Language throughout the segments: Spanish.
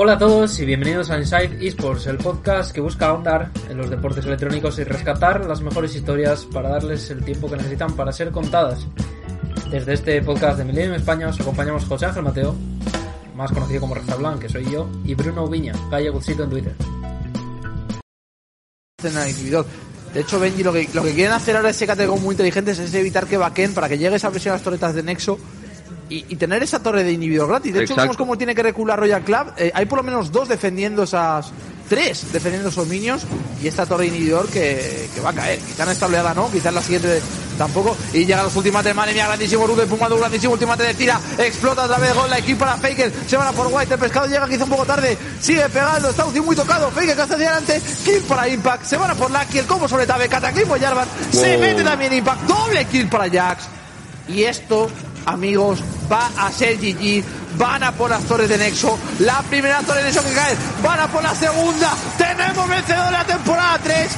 Hola a todos y bienvenidos a Inside Esports, el podcast que busca ahondar en los deportes electrónicos y rescatar las mejores historias para darles el tiempo que necesitan para ser contadas. Desde este podcast de Millennium España os acompañamos José Ángel Mateo, más conocido como Rafa Blanc, que soy yo, y Bruno Viña, calle Gutsito en Twitter. De hecho, Benji, lo que, lo que quieren hacer ahora es categoría muy inteligentes es evitar que vaquen para que llegue esa presión a las torretas de Nexo y, y, tener esa torre de inhibidor gratis. De hecho, vemos cómo tiene que recular Royal Club. Eh, hay por lo menos dos defendiendo esas. Tres defendiendo esos minions. Y esta torre de inhibidor que, que va a caer. Quizá en esta oleada no, quizá en la siguiente tampoco. Y llegan los ultimates, madre mía, grandísimo Rude, Pumando, grandísimo ultimate de tira. Explota otra vez gol la equipa para Faker. Se van a por White. El pescado llega quizá un poco tarde. Sigue pegando. Está muy tocado. Faker que hacia adelante. Kill para Impact. Se van a por Lucky. El combo sobre Tabe. Cataclismo Jarvan. Wow. Se mete también Impact. Doble kill para Jax. Y esto amigos, va a ser GG. Van a por las torres de Nexo. La primera torre de Nexo que cae. Van a por la segunda. Tenemos vencedor de la temporada 3.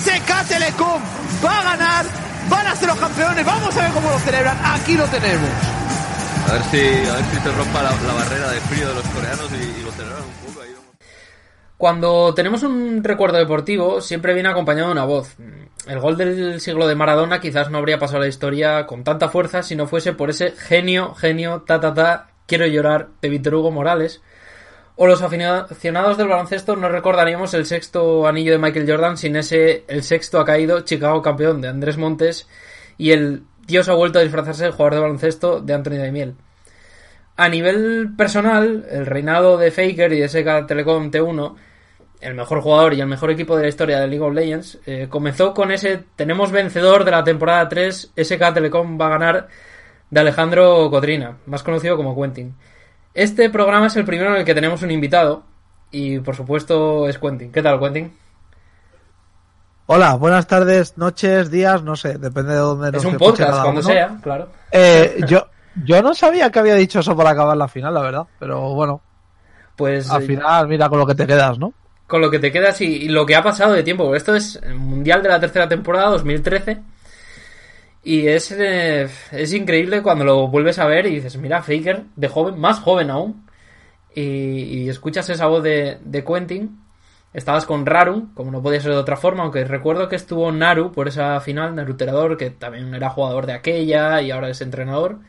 SK Telecom va a ganar. Van a ser los campeones. Vamos a ver cómo lo celebran. Aquí lo tenemos. A ver si, a ver si se rompa la, la barrera de frío de los coreanos y, y lo celebran un poco. Ahí Cuando tenemos un recuerdo deportivo, siempre viene acompañado de una voz. El gol del siglo de Maradona quizás no habría pasado a la historia con tanta fuerza si no fuese por ese genio, genio, ta ta ta, quiero llorar de Víctor Hugo Morales. O los aficionados del baloncesto no recordaríamos el sexto anillo de Michael Jordan sin ese el sexto ha caído Chicago campeón de Andrés Montes y el Dios ha vuelto a disfrazarse del jugador de baloncesto de Anthony Daimiel. A nivel personal, el reinado de Faker y de SK Telecom T1 el mejor jugador y el mejor equipo de la historia de League of Legends, eh, comenzó con ese tenemos vencedor de la temporada 3, SK Telecom va a ganar de Alejandro Cotrina, más conocido como Quentin. Este programa es el primero en el que tenemos un invitado y por supuesto es Quentin. ¿Qué tal, Quentin? Hola, buenas tardes, noches, días, no sé, depende de dónde Es un podcast, cuando sea, claro. Eh, yo, yo no sabía que había dicho eso para acabar la final, la verdad, pero bueno. Pues al final, mira con lo que te quedas, ¿no? Con lo que te quedas y, y, lo que ha pasado de tiempo. Esto es el Mundial de la tercera temporada, 2013. Y es, eh, es increíble cuando lo vuelves a ver y dices, mira, Faker, de joven, más joven aún. Y, y escuchas esa voz de, de, Quentin. Estabas con Raru, como no podía ser de otra forma, aunque recuerdo que estuvo Naru por esa final, Naruterador, que también era jugador de aquella y ahora es entrenador.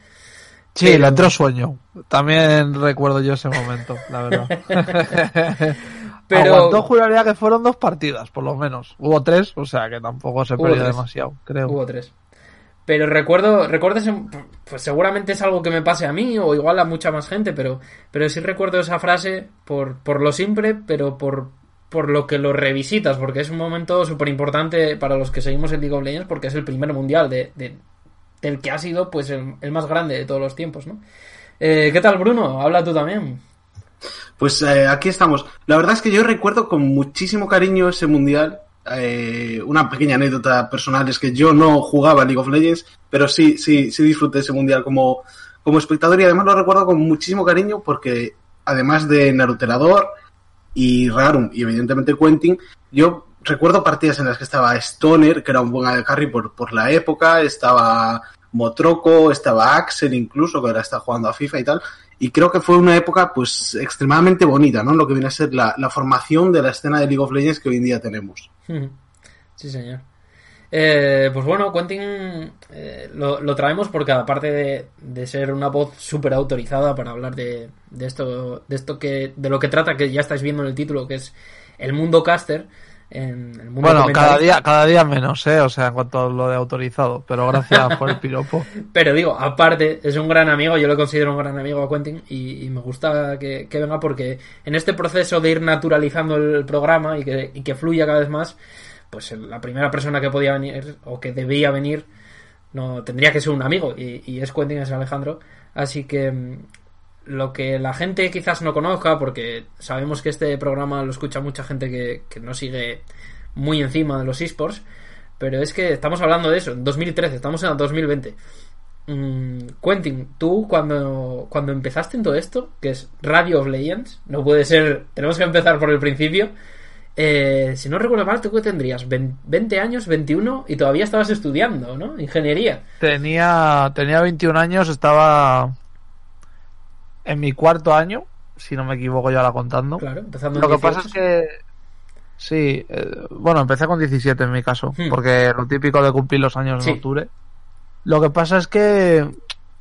Sí, Pero... le entró sueño. También recuerdo yo ese momento, la verdad. Pero... Aguantó, juraría que fueron dos partidas, por lo menos. Hubo tres, o sea que tampoco se perdió demasiado, creo. Hubo tres. Pero recuerdo, recuerdo ese, pues seguramente es algo que me pase a mí o igual a mucha más gente, pero, pero sí recuerdo esa frase por, por lo simple, pero por, por lo que lo revisitas, porque es un momento súper importante para los que seguimos el League of Legends, porque es el primer mundial de, de del que ha sido pues el, el, más grande de todos los tiempos, ¿no? Eh, ¿Qué tal, Bruno? Habla tú también. Pues eh, aquí estamos. La verdad es que yo recuerdo con muchísimo cariño ese mundial. Eh, una pequeña anécdota personal es que yo no jugaba League of Legends, pero sí, sí, sí disfruté ese mundial como, como espectador y además lo recuerdo con muchísimo cariño porque además de Naruterador y Rarum y evidentemente Quentin, yo recuerdo partidas en las que estaba Stoner, que era un buen carry por, por la época, estaba Motroco, estaba Axel incluso, que ahora está jugando a FIFA y tal, y creo que fue una época pues extremadamente bonita, ¿no? Lo que viene a ser la, la formación de la escena de League of Legends que hoy en día tenemos. Sí, señor. Eh, pues bueno, Quentin eh, lo, lo, traemos porque aparte de, de ser una voz súper autorizada para hablar de, de, esto, de esto que, de lo que trata, que ya estáis viendo en el título, que es el mundo caster, en el mundo bueno, cada día, cada día menos, ¿eh? O sea, en cuanto a lo de autorizado. Pero gracias por el piropo. Pero digo, aparte, es un gran amigo, yo lo considero un gran amigo a Quentin y, y me gusta que, que, venga porque en este proceso de ir naturalizando el programa y que, y que fluya cada vez más, pues la primera persona que podía venir o que debía venir no tendría que ser un amigo y, y es Quentin, es Alejandro. Así que mm, lo que la gente quizás no conozca, porque sabemos que este programa lo escucha mucha gente que, que no sigue muy encima de los esports, pero es que estamos hablando de eso, en 2013, estamos en el 2020. Mm, Quentin, tú cuando, cuando empezaste en todo esto, que es Radio of Legends, no puede ser, tenemos que empezar por el principio. Eh, si no recuerdo mal, ¿tú qué tendrías? ¿20 años, 21? Y todavía estabas estudiando, ¿no? Ingeniería. Tenía, tenía 21 años, estaba en mi cuarto año si no me equivoco yo ahora contando. Claro, empezando Lo que pasa es que Sí, eh, bueno, empecé con 17 en mi caso, Hmm. porque lo típico de cumplir los años Sí. en octubre. Lo que pasa es que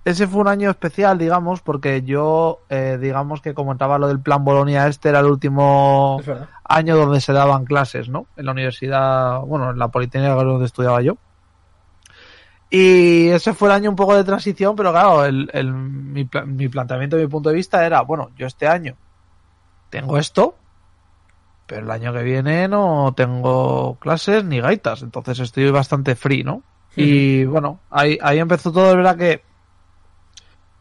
ese fue un año especial, digamos, porque yo, eh, digamos que como entraba lo del plan Bolonia este, era el último año donde se daban clases, ¿no? En la universidad, bueno, en la Politécnica donde estudiaba yo. Y ese fue el año un poco de transición, pero claro, el, el- mi, mi planteamiento, mi punto de vista era, bueno, yo este año tengo esto, pero el año que viene no tengo clases ni gaitas, entonces estoy bastante free, ¿no? Y bueno, ahí, ahí empezó todo, es verdad que,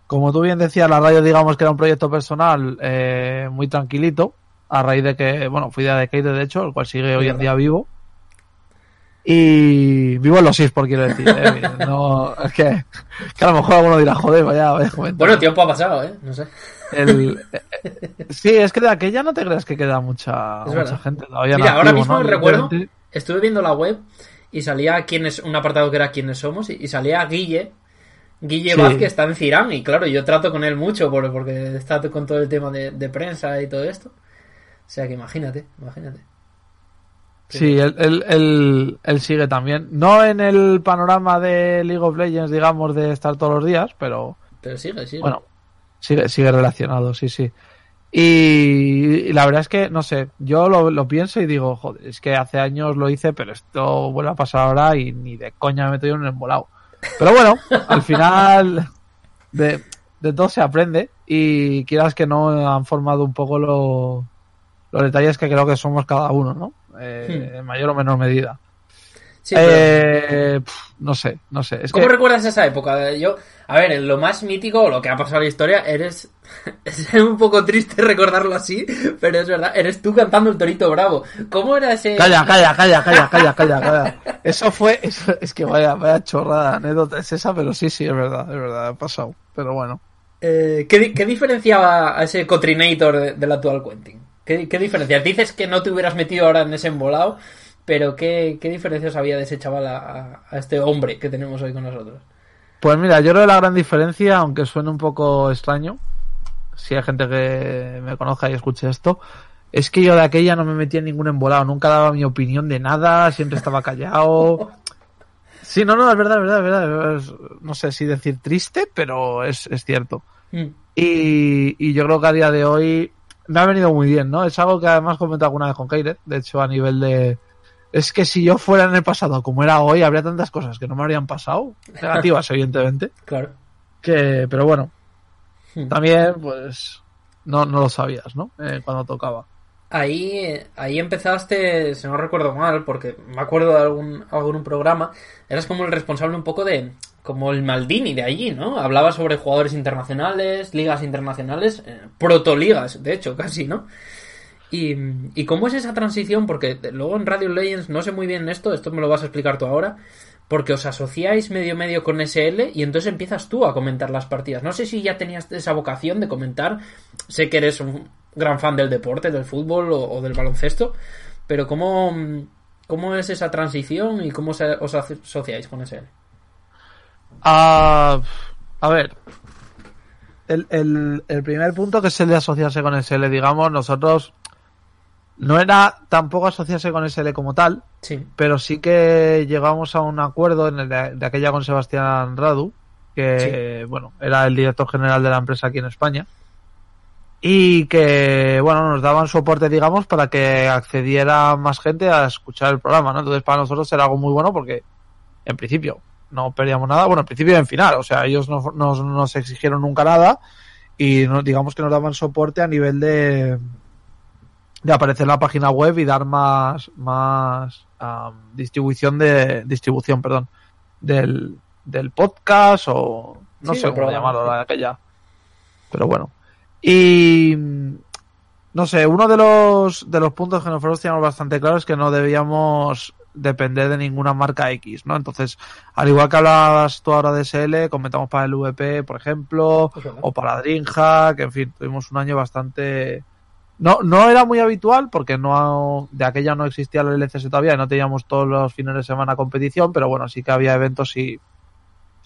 como tú bien decías, la radio digamos que era un proyecto personal eh, muy tranquilito, a raíz de que, bueno, fui de Decade de hecho, el cual sigue hoy en verdad. día vivo. Y vivo en los por quiero decir. eh, No, es que, que a lo mejor alguno dirá, joder, vaya, vaya. Bueno, tiempo ha pasado, ¿eh? No sé. El- eh, sí, es que de aquella no te creas que queda mucha, Es mucha gente todavía. Mira, ahora activo, mismo ¿no? recuerdo, estuve viendo la web y salía quiénes, un apartado que era quiénes somos y, y salía Guille. Guille Sí. Vázquez está en Cirán y claro, yo trato con él mucho por- porque está con todo el tema de, de prensa y todo esto. O sea que imagínate, imagínate. Sí, él, él, él- él sigue también. No en el panorama de League of Legends, digamos, de estar todos los días, pero Pero sigue, sigue. bueno, sigue, sigue relacionado, sí, sí. Y, y la verdad es que, no sé, yo lo, lo pienso y digo, joder, es que hace años lo hice, pero esto vuelve a pasar ahora y ni de coña me meto yo en un embolado. Pero bueno, al final de, de todo se aprende y quieras que no han formado un poco lo- los detalles que creo que somos cada uno, ¿no? Eh, En mayor o menor medida. Sí, pero- Eh, pf, no sé, no sé. Es ¿Cómo que, recuerdas esa época? Yo, a ver, en lo más mítico, lo que ha pasado en la historia, eres. Es un poco triste recordarlo así, pero es verdad, eres tú cantando el Torito Bravo. ¿Cómo era ese.? Calla, calla, calla, calla, calla, calla, calla. Eso fue, eso- es que vaya, vaya chorrada anécdota es esa, pero sí, sí, es verdad, es verdad, ha pasado. Pero bueno. Eh, ¿qué, di- qué diferenciaba a ese Cotrinator de- del actual Quentin? ¿Qué, qué diferencias? Dices que no te hubieras metido ahora en ese embolado, pero ¿qué, qué diferencias había de ese chaval a, este hombre que tenemos hoy con nosotros? Pues mira, yo creo que la gran diferencia, aunque suene un poco extraño, si hay gente que me conozca y escuche esto, es que yo de aquella no me metía en ningún embolado, nunca daba mi opinión de nada, siempre estaba callado. Sí, no, no, es verdad, es verdad, es verdad. es- no sé si decir triste, pero es, es cierto. Mm. Y, y yo creo que a día de hoy me ha venido muy bien, ¿no? Es algo que además comenté alguna vez con Keiret, de hecho a nivel de... Es que si yo fuera en el pasado como era hoy, habría tantas cosas que no me habrían pasado, negativas evidentemente, Claro. que, pero bueno, Hmm. también pues no, no lo sabías, ¿no? Eh, cuando tocaba. Ahí, ahí empezaste, si no recuerdo mal, porque me acuerdo de algún, algún programa, eras como el responsable un poco de, como el Maldini de allí, ¿no? Hablaba sobre jugadores internacionales, ligas internacionales, eh, protoligas, de hecho, casi, ¿no? Y, y cómo es esa transición, porque luego en Radio Legends no sé muy bien esto, esto me lo vas a explicar tú ahora, porque os asociáis medio medio con SL y entonces empiezas tú a comentar las partidas. No sé si ya tenías esa vocación de comentar, sé que eres un gran fan del deporte, del fútbol o, o del baloncesto, pero ¿cómo, cómo es esa transición y cómo os asociáis con SL? Ah, a ver, el, el, el primer punto que es el de asociarse con SL, digamos, nosotros no era tampoco asociarse con SL como tal, Sí. pero sí que llegamos a un acuerdo en el de, de aquella con Sebastián Radu, que bueno, era el director general de la empresa aquí en España, y que bueno, nos daban soporte, digamos, para que accediera más gente a escuchar el programa, ¿no? Entonces para nosotros era algo muy bueno porque, en principio, no perdíamos nada, bueno, en principio y en final, o sea, ellos no no- no nos exigieron nunca nada y no, digamos que nos daban soporte a nivel de de aparecer en la página web y dar más más distribución de distribución perdón del, del podcast o no Sí, sé cómo llamarlo la aquella. Pero bueno. Y no sé uno de los de los puntos que nosotros teníamos bastante claro es que no debíamos depender de ninguna marca X, ¿no? Entonces, al igual que hablabas tú ahora de SL, comentamos para el VP, por ejemplo, Es verdad. o para DreamHack, en fin, tuvimos un año bastante... No, no era muy habitual porque no de aquella no existía el LCS todavía y no teníamos todos los fines de semana competición, pero bueno, sí que había eventos y,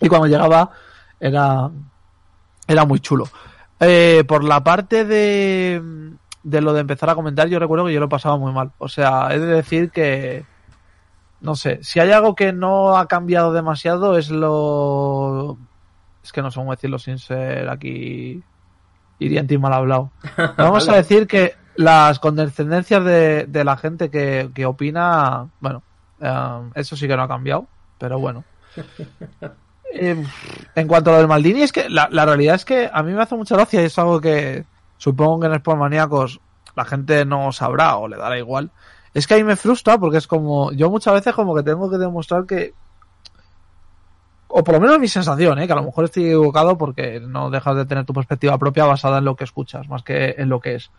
y cuando llegaba era, era muy chulo. Eh, por la parte de, de lo de empezar a comentar, yo recuerdo que yo lo pasaba muy mal. O sea, he de decir que, no sé, si hay algo que no ha cambiado demasiado es lo... Es que no sé cómo decirlo sin ser aquí hiriente y mal hablado. Vamos a decir que las condescendencias de, de la gente que, que opina, bueno, eh, eso sí que no ha cambiado, pero bueno. Eh, en cuanto a lo del Maldini, es que la, la, realidad es que a mí me hace mucha gracia y es algo que supongo que en Sportmaníacos la gente no sabrá o le dará igual. Es que ahí me frustra porque es como, yo muchas veces como que tengo que demostrar que, o por lo menos mi sensación, ¿eh? que a lo mejor estoy equivocado porque no dejas de tener tu perspectiva propia basada en lo que escuchas, más que en lo que es.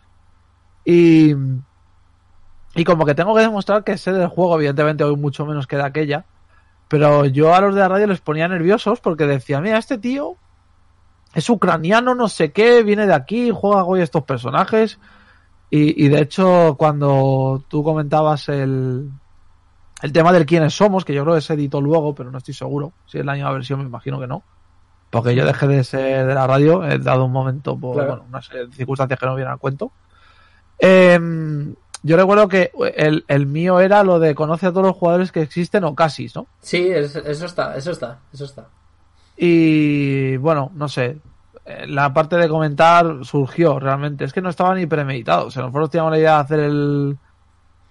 Y, y como que tengo que demostrar que sé del juego, evidentemente hoy mucho menos que de aquella, pero yo a los de la radio les ponía nerviosos porque decía, mira, este tío es ucraniano, no sé qué, viene de aquí, juega hoy estos personajes. Y, y de hecho, cuando tú comentabas el, el tema del quiénes somos, que yo creo que se editó luego, pero no estoy seguro. Si es la misma versión, me imagino que no. Porque yo dejé de ser de la radio, he dado un momento por Claro. bueno, unas eh, circunstancias que no vienen al cuento. Em, yo recuerdo que el, el mío era lo de conoce a todos los jugadores que existen o casi, ¿no? Sí, es- eso está, eso está, eso está. Y bueno, no sé. La parte de comentar surgió realmente. Es que no estaba ni premeditado. O sea, nosotros teníamos la idea de hacer el,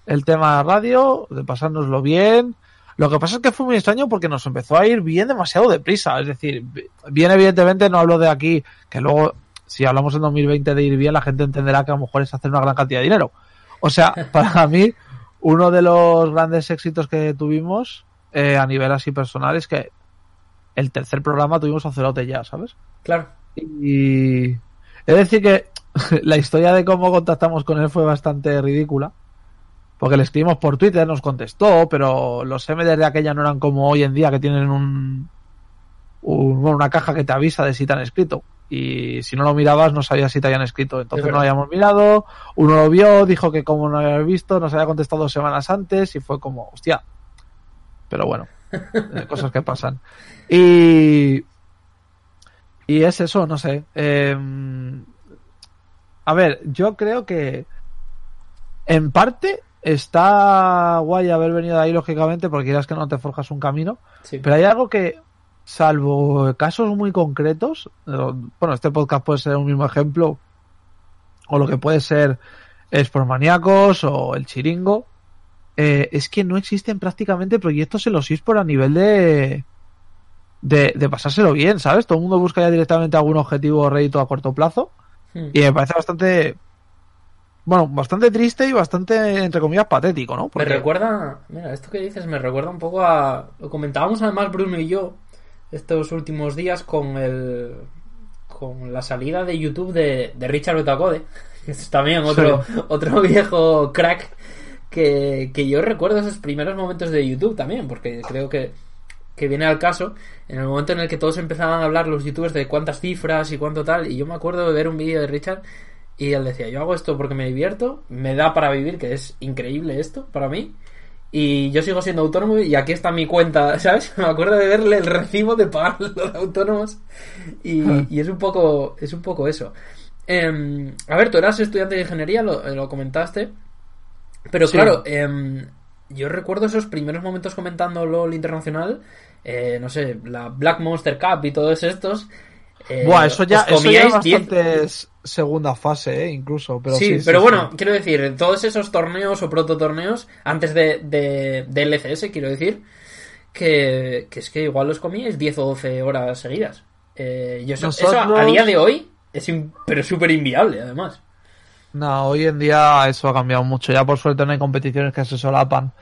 el tema de radio, de pasárnoslo bien. Lo que pasa es que fue muy extraño porque nos empezó a ir bien demasiado deprisa. Es decir, bien evidentemente no hablo de aquí, que luego, si hablamos en 2020 de ir bien, la gente entenderá que a lo mejor es hacer una gran cantidad de dinero. O sea, para mí, uno de los grandes éxitos que tuvimos eh, a nivel así personal es que el tercer programa tuvimos a Celote ya, ¿sabes? Claro. Y es decir que la historia de cómo contactamos con él fue bastante ridícula. Porque le escribimos por Twitter, nos contestó, pero los MDs de aquella no eran como hoy en día que tienen un, una caja que te avisa de si te han escrito. Y si no lo mirabas no sabías si te habían escrito. Entonces Es no lo habíamos mirado, uno lo vio, dijo que como no había visto, nos había contestado dos semanas antes y fue como, hostia. Pero bueno, eh, cosas que pasan. Y, y es eso, no sé. Eh, a ver, yo creo que en parte está guay haber venido de ahí, lógicamente, porque quieras que no te forjas un camino. Sí. Pero hay algo que, salvo casos muy concretos, eh, bueno, este podcast puede ser un mismo ejemplo, o lo que puede ser Sportmaníacos o El Chiringo, eh, es que no existen prácticamente proyectos en los eSports a nivel de, de, de pasárselo bien, ¿sabes? Todo el mundo busca ya directamente algún objetivo o rédito a corto plazo Hmm. y me parece bastante, bueno, bastante triste y bastante, entre comillas, patético, ¿no? Me recuerda, mira, esto que dices me recuerda un poco a. Lo comentábamos además Bruno y yo estos últimos días con el. con la salida de YouTube de, de Richard Betacode. es también otro, otro viejo crack que, que yo recuerdo esos primeros momentos de YouTube también, porque creo que, que viene al caso en el momento en el que todos empezaban a hablar los youtubers de cuántas cifras y cuánto tal, y yo me acuerdo de ver un vídeo de Richard y él decía, yo hago esto porque me divierto, me da para vivir, que es increíble esto para mí. Y yo sigo siendo autónomo y aquí está mi cuenta, ¿sabes? Me acuerdo de verle el recibo de pagar los autónomos. Y, y es un poco, es un poco eso. Em, a ver, tú eras estudiante de ingeniería, lo, lo comentaste. Pero Sí. claro, em, yo recuerdo esos primeros momentos comentando LOL Internacional. eh, no sé, la Black Monster Cup y todos estos. eh, Buah, eso ya, eso ya es comíais 10 bastante segunda fase, ¿eh? incluso. Pero sí, sí, pero sí, bueno, sí. quiero decir, todos esos torneos o prototorneos, antes de, de, de LCS, quiero decir, que, que es que igual los comíais 10 o 12 horas seguidas. Eh, yo eso, eso a- día de hoy es in- pero súper inviable, además. No, hoy en día eso ha cambiado mucho. Ya por suerte no hay competiciones que se solapan.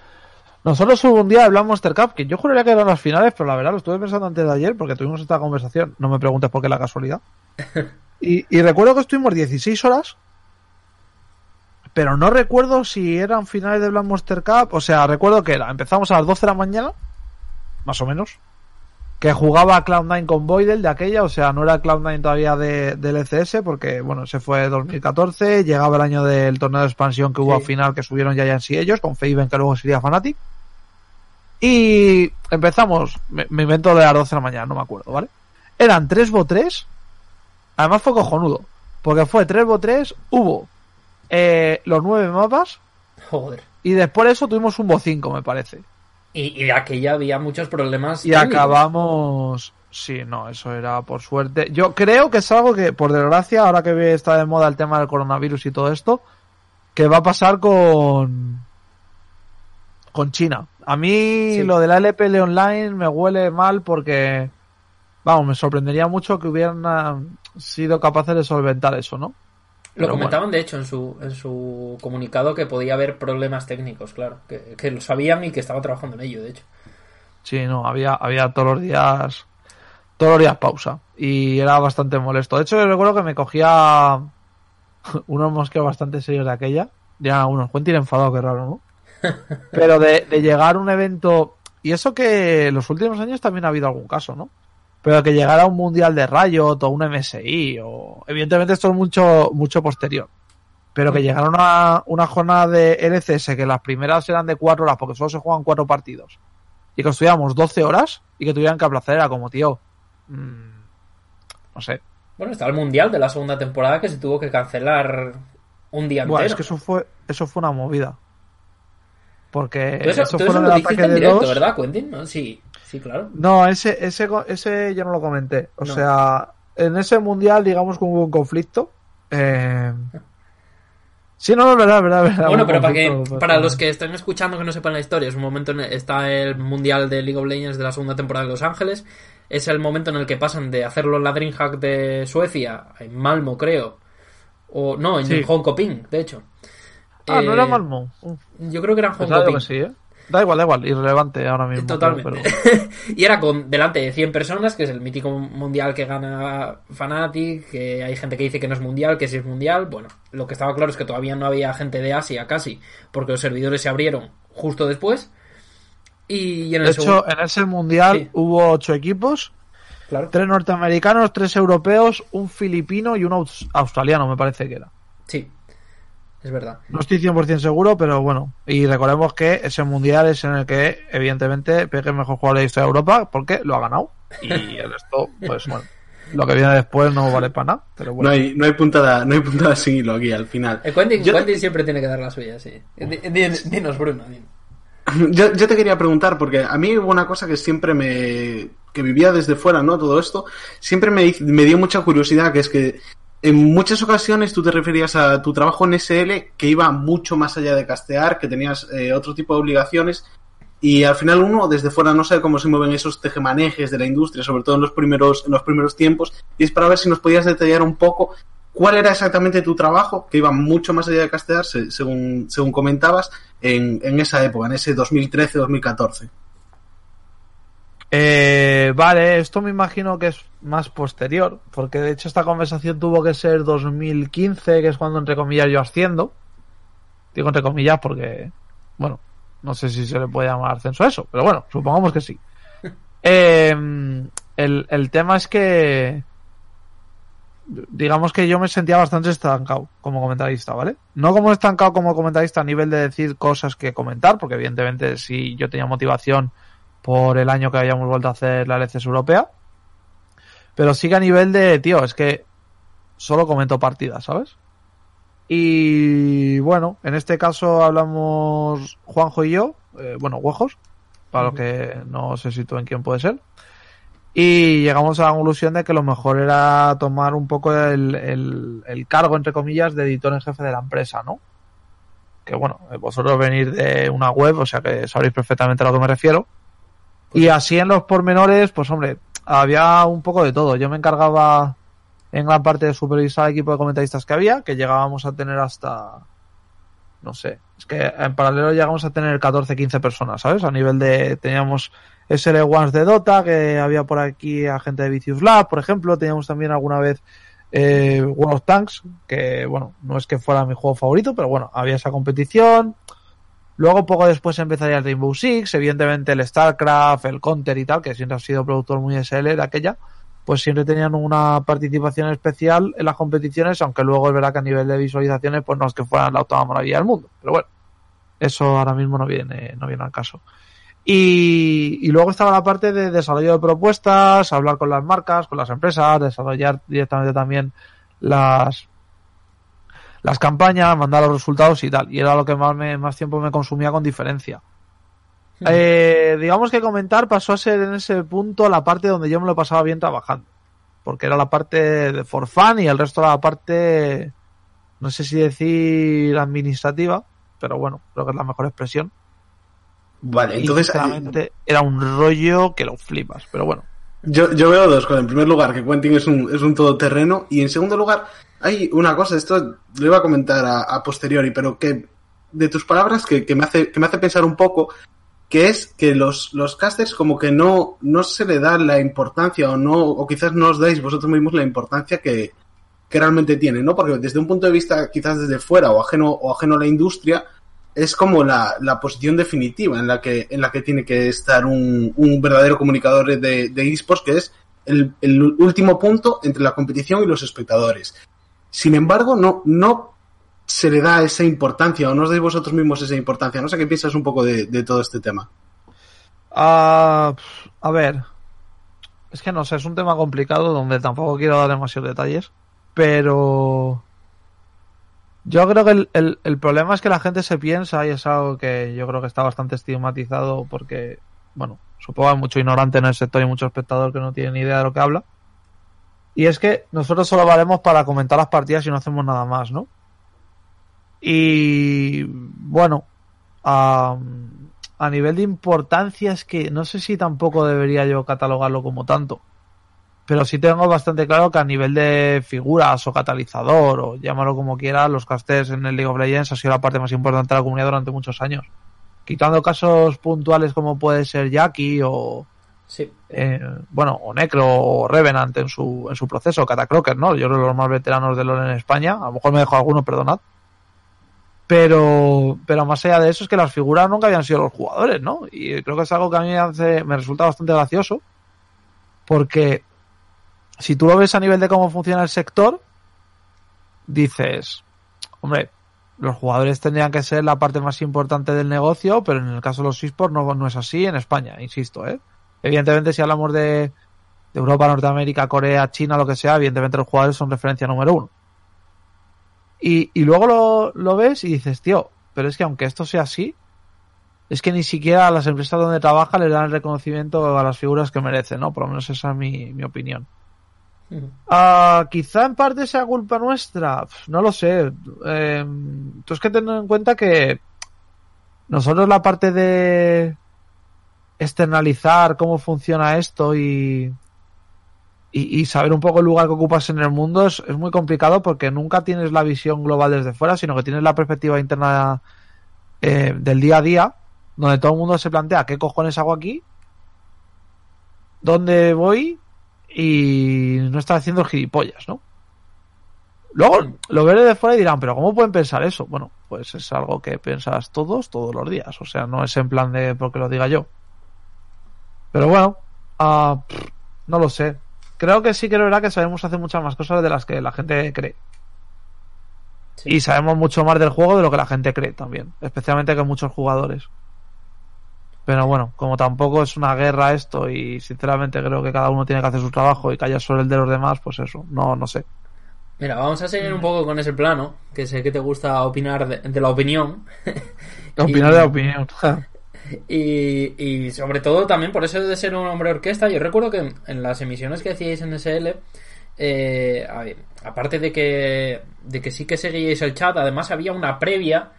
Nosotros hubo un día hablamos Monster Cup, que yo juraría que eran las finales, pero la verdad lo estuve pensando antes de ayer porque tuvimos esta conversación. No me preguntes por qué la casualidad. Y, y recuerdo que estuvimos 16 horas, pero no recuerdo si eran finales de Black Monster Cup. O sea, recuerdo que era, empezamos a las 12 de la mañana, más o menos, que jugaba Cloud9 con Voidel de aquella, o sea, no era Cloud9 todavía de, del ECS, porque, bueno, se fue 2014, llegaba el año del torneo de expansión que hubo Sí. al final, que subieron ya sí ellos, con Faven, que luego sería Fnatic. Y empezamos, me, me invento de las 12 de la mañana, no me acuerdo, ¿vale? Eran 3 v 3 además fue cojonudo, Porque fue 3v3, hubo eh, los nueve mapas. Joder. Y después de eso tuvimos un bo5, me parece. Y, de aquella había muchos problemas. Y acabamos. Sí, no, eso era por suerte. Yo creo que es algo que, por desgracia, ahora que está de moda el tema del coronavirus y todo esto, que va a pasar con. con China. A mí lo de la LPL online me huele mal porque. Vamos, me sorprendería mucho que hubieran ah, sido capaces de solventar eso, ¿no? Lo comentaban, de hecho, en su, en su comunicado que podía haber problemas técnicos, claro. Que, lo sabían y que estaban trabajando en ello, de hecho. Sí, no, había, había todos los días. Todos los días pausa. Y era bastante molesto. De hecho, yo recuerdo que me cogía unos mosqueos bastante serios de aquella. Ya unos Quentin enfadado, qué raro, ¿no? Pero de, de llegar a un evento. Y eso que en los últimos años también ha habido algún caso, ¿no? Pero que llegara un mundial de Riot o un MSI o evidentemente esto es mucho mucho posterior pero que mm. llegara una, una jornada de LCS que las primeras eran de cuatro horas porque solo se juegan cuatro partidos y que estuviéramos 12 horas y que tuvieran que aplazar era como tío mmm, no sé bueno está el mundial de la segunda temporada que se tuvo que cancelar un día bueno, es que eso fue eso fue una movida porque eso, fue lo dijiste en directo, ¿verdad, Quentin? ¿No? Sí. Sí, claro. No, ese, ese, ese yo no lo comenté. O sea, en ese mundial, digamos que hubo un conflicto. Eh... Sí, no, es verdad, verdad, verdad. Bueno, pero para, que, para los que estén escuchando que no sepan la historia, es un momento en el, está el mundial de League of Legends de la segunda temporada de Los Ángeles. Es el momento en el que pasan de hacerlo en la Dreamhack de Suecia, en Malmo, creo. O no, en sí. Hong de hecho. Ah, no era eh, Malmo. Yo creo que era Hong Kong. Sí, ¿eh? Da igual, da igual, irrelevante ahora mismo. Totalmente. y era con delante de 100 personas, que es el mítico mundial que gana Fnatic, que hay gente que dice que no es mundial, que sí es mundial. Bueno, lo que estaba claro es que todavía no había gente de Asia casi, porque los servidores se abrieron justo después. Y en el de hecho, en ese mundial hubo 8 equipos. Tres norteamericanos, tres europeos, un filipino y un australiano, me parece que era. Sí, es verdad. No estoy 100% seguro, pero bueno. Y recordemos que ese mundial es en el que, evidentemente, Peque es mejor jugador de la historia de Europa porque lo ha ganado. Y el resto, pues bueno. Lo que viene después no vale para nada. Pero bueno. no, hay, no hay puntada, no hay puntada sin hilo aquí al final. El Quentin, siempre tiene que dar la suya, sí. Dinos, Bruno. Yo, yo te quería preguntar, porque a mí hubo una cosa que siempre me. que vivía desde fuera, ¿no? Todo esto. Siempre me, me dio mucha curiosidad, que es que en muchas ocasiones tú te referías a tu trabajo en SL que iba mucho más allá de castear, que tenías eh, otro tipo de obligaciones y al final uno desde fuera no sabe cómo se mueven esos tejemanejes de la industria, sobre todo en los primeros, en los primeros tiempos, y es para ver si nos podías detallar un poco cuál era exactamente tu trabajo, que iba mucho más allá de castear, según, según comentabas, en, en esa época, en ese 2013-2014. Eh, vale, esto me imagino que es más posterior, porque de hecho esta conversación tuvo que ser 2015, que es cuando entre comillas yo asciendo. Digo entre comillas porque, bueno, no sé si se le puede llamar ascenso a eso, pero bueno, supongamos que sí. Em, el, el tema es que, digamos que yo me sentía bastante estancado como comentarista, ¿vale? No como estancado como comentarista a nivel de decir cosas que comentar, porque evidentemente si yo tenía motivación por el año que habíamos vuelto a hacer la LCS europea. Pero sí que a nivel de, tío, es que solo comento partidas, ¿sabes? Y bueno, en este caso hablamos Juanjo y yo, eh, bueno, Huejos, para los que no se sitúen quién puede ser. Y llegamos a la conclusión de que lo mejor era tomar un poco el, el, el cargo, entre comillas, de editor en jefe de la empresa, ¿no? Que bueno, vosotros venís de una web, o sea que sabréis perfectamente a lo que me refiero. Y así en los pormenores, pues hombre, había un poco de todo. Yo me encargaba en gran parte de supervisar el equipo de comentaristas que había, que llegábamos a tener hasta, no sé, es que en paralelo llegamos a tener 14, 15 personas, ¿sabes? A nivel de, teníamos SL Ones de Dota, que había por aquí a gente de Vicious Lab, por ejemplo, teníamos también alguna vez eh, World of Tanks, que bueno, no es que fuera mi juego favorito, pero bueno, había esa competición. Luego, poco después empezaría el Rainbow Six, evidentemente el StarCraft, el Counter y tal, que siempre ha sido productor muy SL de aquella, pues siempre tenían una participación especial en las competiciones, aunque luego es verdad que a nivel de visualizaciones, pues no es que fueran la octava maravilla del mundo. Pero bueno, eso ahora mismo no viene, no viene al caso. Y, y luego estaba la parte de desarrollo de propuestas, hablar con las marcas, con las empresas, desarrollar directamente también las, las campañas, mandar los resultados y tal. Y era lo que más, me, más tiempo me consumía con diferencia. Hmm. Eh, digamos que comentar pasó a ser en ese punto la parte donde yo me lo pasaba bien trabajando. Porque era la parte de for fun y el resto era la parte, no sé si decir administrativa, pero bueno, creo que es la mejor expresión. Vale, entonces. era un rollo que lo flipas, pero bueno. Yo, yo veo dos cosas. En primer lugar, que Quentin es un, es un todoterreno. Y en segundo lugar, hay una cosa, esto lo iba a comentar a, posteriori, pero que de tus palabras que, me hace, que me hace pensar un poco, que es que los, los casters como que no, no se le da la importancia o no, o quizás no os dais vosotros mismos la importancia que, que realmente tienen, ¿no? Porque desde un punto de vista quizás desde fuera o ajeno, o ajeno a la industria, es como la, la, posición definitiva en la que, en la que tiene que estar un, un verdadero comunicador de, de esports, que es el, el, último punto entre la competición y los espectadores. Sin embargo, no, no se le da esa importancia, o no os dais vosotros mismos esa importancia. No sé qué piensas un poco de, todo este tema. Uh, a ver, es que no sé, es un tema complicado donde tampoco quiero dar demasiados detalles, pero yo creo que el, el, problema es que la gente se piensa, y es algo que yo creo que está bastante estigmatizado porque, bueno, supongo hay mucho ignorante en el sector y mucho espectador que no tiene ni idea de lo que habla. Y es que nosotros solo valemos para comentar las partidas y no hacemos nada más, ¿no? Y bueno, a, a nivel de importancia es que no sé si tampoco debería yo catalogarlo como tanto pero sí tengo bastante claro que a nivel de figuras o catalizador o llámalo como quieras, los casters en el League of Legends ha sido la parte más importante de la comunidad durante muchos años. Quitando casos puntuales como puede ser Jackie o sí. Eh, bueno, o Necro o Revenant en su, en su proceso, Catacroker, ¿no? Yo creo que los más veteranos de LoL en España, a lo mejor me dejo alguno, perdonad. Pero, pero más allá de eso es que las figuras nunca habían sido los jugadores, ¿no? Y creo que es algo que a mí hace, me resulta bastante gracioso porque si tú lo ves a nivel de cómo funciona el sector, dices, hombre, los jugadores tendrían que ser la parte más importante del negocio, pero en el caso de los esports no, no es así en España, insisto, ¿eh? Evidentemente, si hablamos de, Europa, Norteamérica, Corea, China, lo que sea, evidentemente los jugadores son referencia número uno. Y, y luego lo, lo, ves y dices, tío, pero es que aunque esto sea así, es que ni siquiera a las empresas donde trabaja le dan el reconocimiento a las figuras que merecen, ¿no? Por lo menos esa es mi, mi opinión. Uh, quizá en parte sea culpa nuestra, no lo sé. Eh, tú es que ten en cuenta que nosotros la parte de externalizar cómo funciona esto y, y, saber un poco el lugar que ocupas en el mundo es, muy complicado porque nunca tienes la visión global desde fuera, sino que tienes la perspectiva interna eh, del día a día, donde todo el mundo se plantea qué cojones hago aquí, dónde voy y no está haciendo gilipollas, ¿no? Luego lo veré de fuera y dirán, pero ¿cómo pueden pensar eso? Bueno, pues es algo que piensas todos, todos los días. O sea, no es en plan de porque lo diga yo. Pero bueno, uh, no lo sé. Creo que sí que es verdad que sabemos hacer muchas más cosas de las que la gente cree. Y sabemos mucho más del juego de lo que la gente cree también. Especialmente que muchos jugadores. Pero bueno, como tampoco es una guerra esto y sinceramente creo que cada uno tiene que hacer su trabajo y callar sobre el de los demás, pues eso, no, no sé. Mira, vamos a seguir un poco con ese plano, que sé que te gusta opinar de, la opinión. Opinar de la opinión. Y, y sobre todo también por eso de ser un hombre orquesta, yo recuerdo que en las emisiones que hacíais en SL, eh, aparte de que, de que sí que seguíais el chat, además había una previa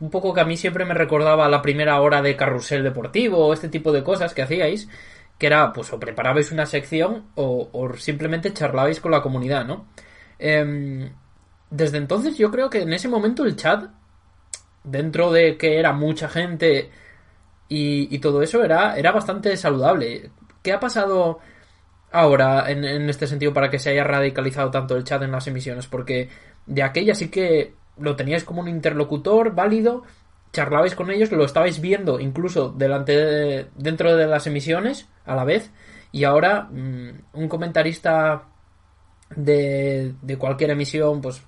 un poco que a mí siempre me recordaba la primera hora de carrusel deportivo o este tipo de cosas que hacíais, que era, pues, o preparabais una sección o, simplemente charlabais con la comunidad, ¿no? Em, desde entonces yo creo que en ese momento el chat, dentro de que era mucha gente y, todo eso, era, era bastante saludable. ¿Qué ha pasado ahora en, en este sentido para que se haya radicalizado tanto el chat en las emisiones? Porque de aquella sí que lo teníais como un interlocutor válido, charlabais con ellos, lo estabais viendo incluso delante dentro de las emisiones a la vez, y ahora mm, un comentarista de, de cualquier emisión, pues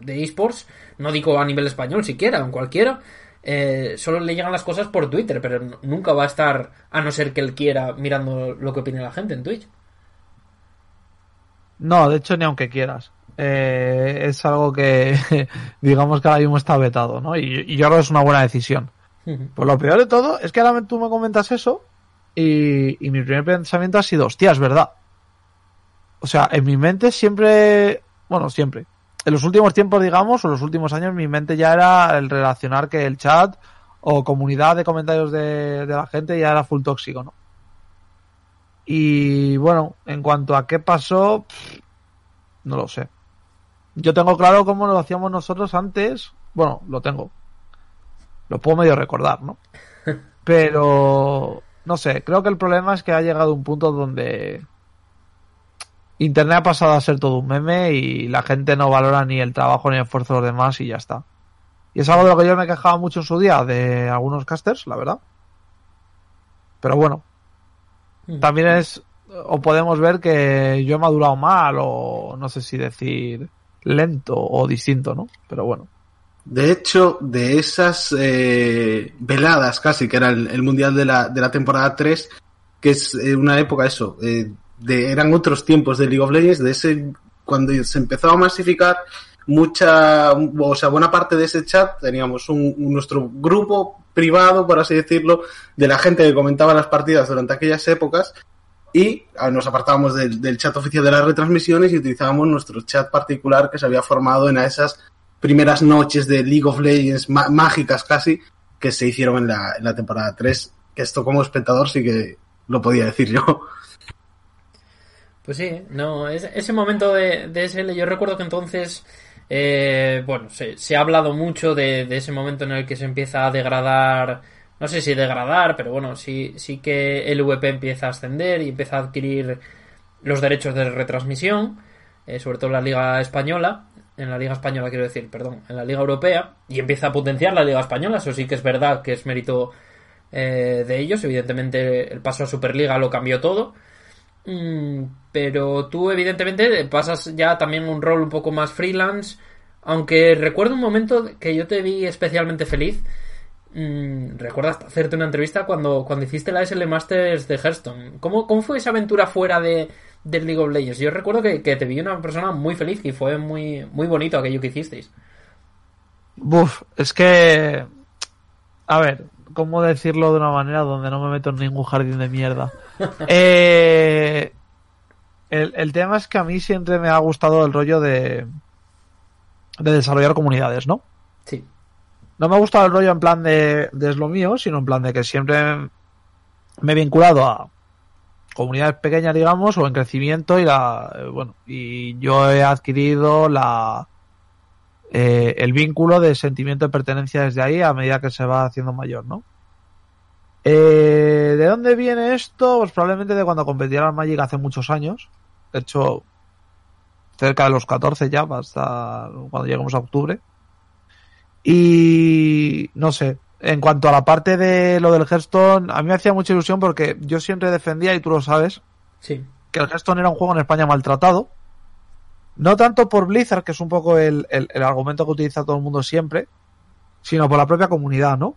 de esports, no digo a nivel español siquiera, en cualquiera, eh, solo le llegan las cosas por Twitter, pero nunca va a estar, a no ser que él quiera, mirando lo que opina la gente en Twitch. No, de hecho ni aunque quieras. eh, es algo que, digamos que ahora mismo está vetado, ¿no? Y, yo creo que es una buena decisión. Pues lo peor de todo es que ahora tú me comentas eso y, mi primer pensamiento ha sido, hostia, es verdad. O sea, en mi mente siempre, bueno, siempre. En los últimos tiempos, digamos, o los últimos años, mi mente ya era el relacionar que el chat o comunidad de comentarios de, de la gente ya era full tóxico, ¿no? Y bueno, en cuanto a qué pasó, no lo sé. Yo tengo claro cómo lo hacíamos nosotros antes. Bueno, lo tengo. Lo puedo medio recordar, ¿no? Pero, no sé, creo que el problema es que ha llegado un punto donde Internet ha pasado a ser todo un meme y la gente no valora ni el trabajo ni el esfuerzo de los demás y ya está. Y es algo de lo que yo me quejaba mucho en su día de algunos casters, la verdad. Pero bueno, también es, o podemos ver que yo he madurado mal o no sé si decir lento o distinto, ¿no? Pero bueno. De hecho, de esas eh, veladas casi, que era el, Mundial de la, de la temporada 3, que es eh, una época eso, eh, de, eran otros tiempos de League of Legends, de ese, cuando se empezó a masificar, mucha, o sea, buena parte de ese chat teníamos un, nuestro grupo privado, por así decirlo, de la gente que comentaba las partidas durante aquellas épocas y ah, nos apartábamos del, chat oficial de las retransmisiones y utilizábamos nuestro chat particular que se había formado en esas primeras noches de League of Legends mágicas casi que se hicieron en la, en la temporada 3, que esto como espectador sí que lo podía decir yo. Pues sí, no, ese momento de, de SL, yo recuerdo que entonces, eh, bueno, se, se, ha hablado mucho de, de, ese momento en el que se empieza a degradar no sé si degradar, pero bueno, sí, sí que el VP empieza a ascender y empieza a adquirir los derechos de retransmisión, eh, sobre todo en la Liga Española, en la Liga Española quiero decir, perdón, en la Liga Europea, y empieza a potenciar la Liga Española, eso sí que es verdad que es mérito eh, de ellos, evidentemente el paso a Superliga lo cambió todo, pero tú evidentemente pasas ya también un rol un poco más freelance, aunque recuerdo un momento que yo te vi especialmente feliz, Mm, ¿Recuerdas hacerte una entrevista cuando, cuando hiciste la SL Masters de Hearthstone? ¿Cómo, ¿Cómo fue esa aventura fuera de, del League of Legends? Yo recuerdo que, te vi una persona muy feliz y fue muy, muy bonito aquello que hicisteis. Buf, es que. A ver, ¿cómo decirlo de una manera donde no me meto en ningún jardín de mierda? Eh, el, el tema es que a mí siempre me ha gustado el rollo de. de desarrollar comunidades, ¿no? Sí no me ha gustado el rollo en plan de, es lo mío, sino en plan de que siempre me he vinculado a comunidades pequeñas, digamos, o en crecimiento y la, bueno, y yo he adquirido la, eh, el vínculo de sentimiento de pertenencia desde ahí a medida que se va haciendo mayor, ¿no? Eh, ¿De dónde viene esto? Pues probablemente de cuando competía en Magic hace muchos años. De hecho, cerca de los 14 ya, hasta cuando lleguemos a octubre. Y no sé, en cuanto a la parte de lo del Hearthstone, a mí me hacía mucha ilusión porque yo siempre defendía, y tú lo sabes, sí. que el Hearthstone era un juego en España maltratado. No tanto por Blizzard, que es un poco el, el, argumento que utiliza todo el mundo siempre, sino por la propia comunidad, ¿no?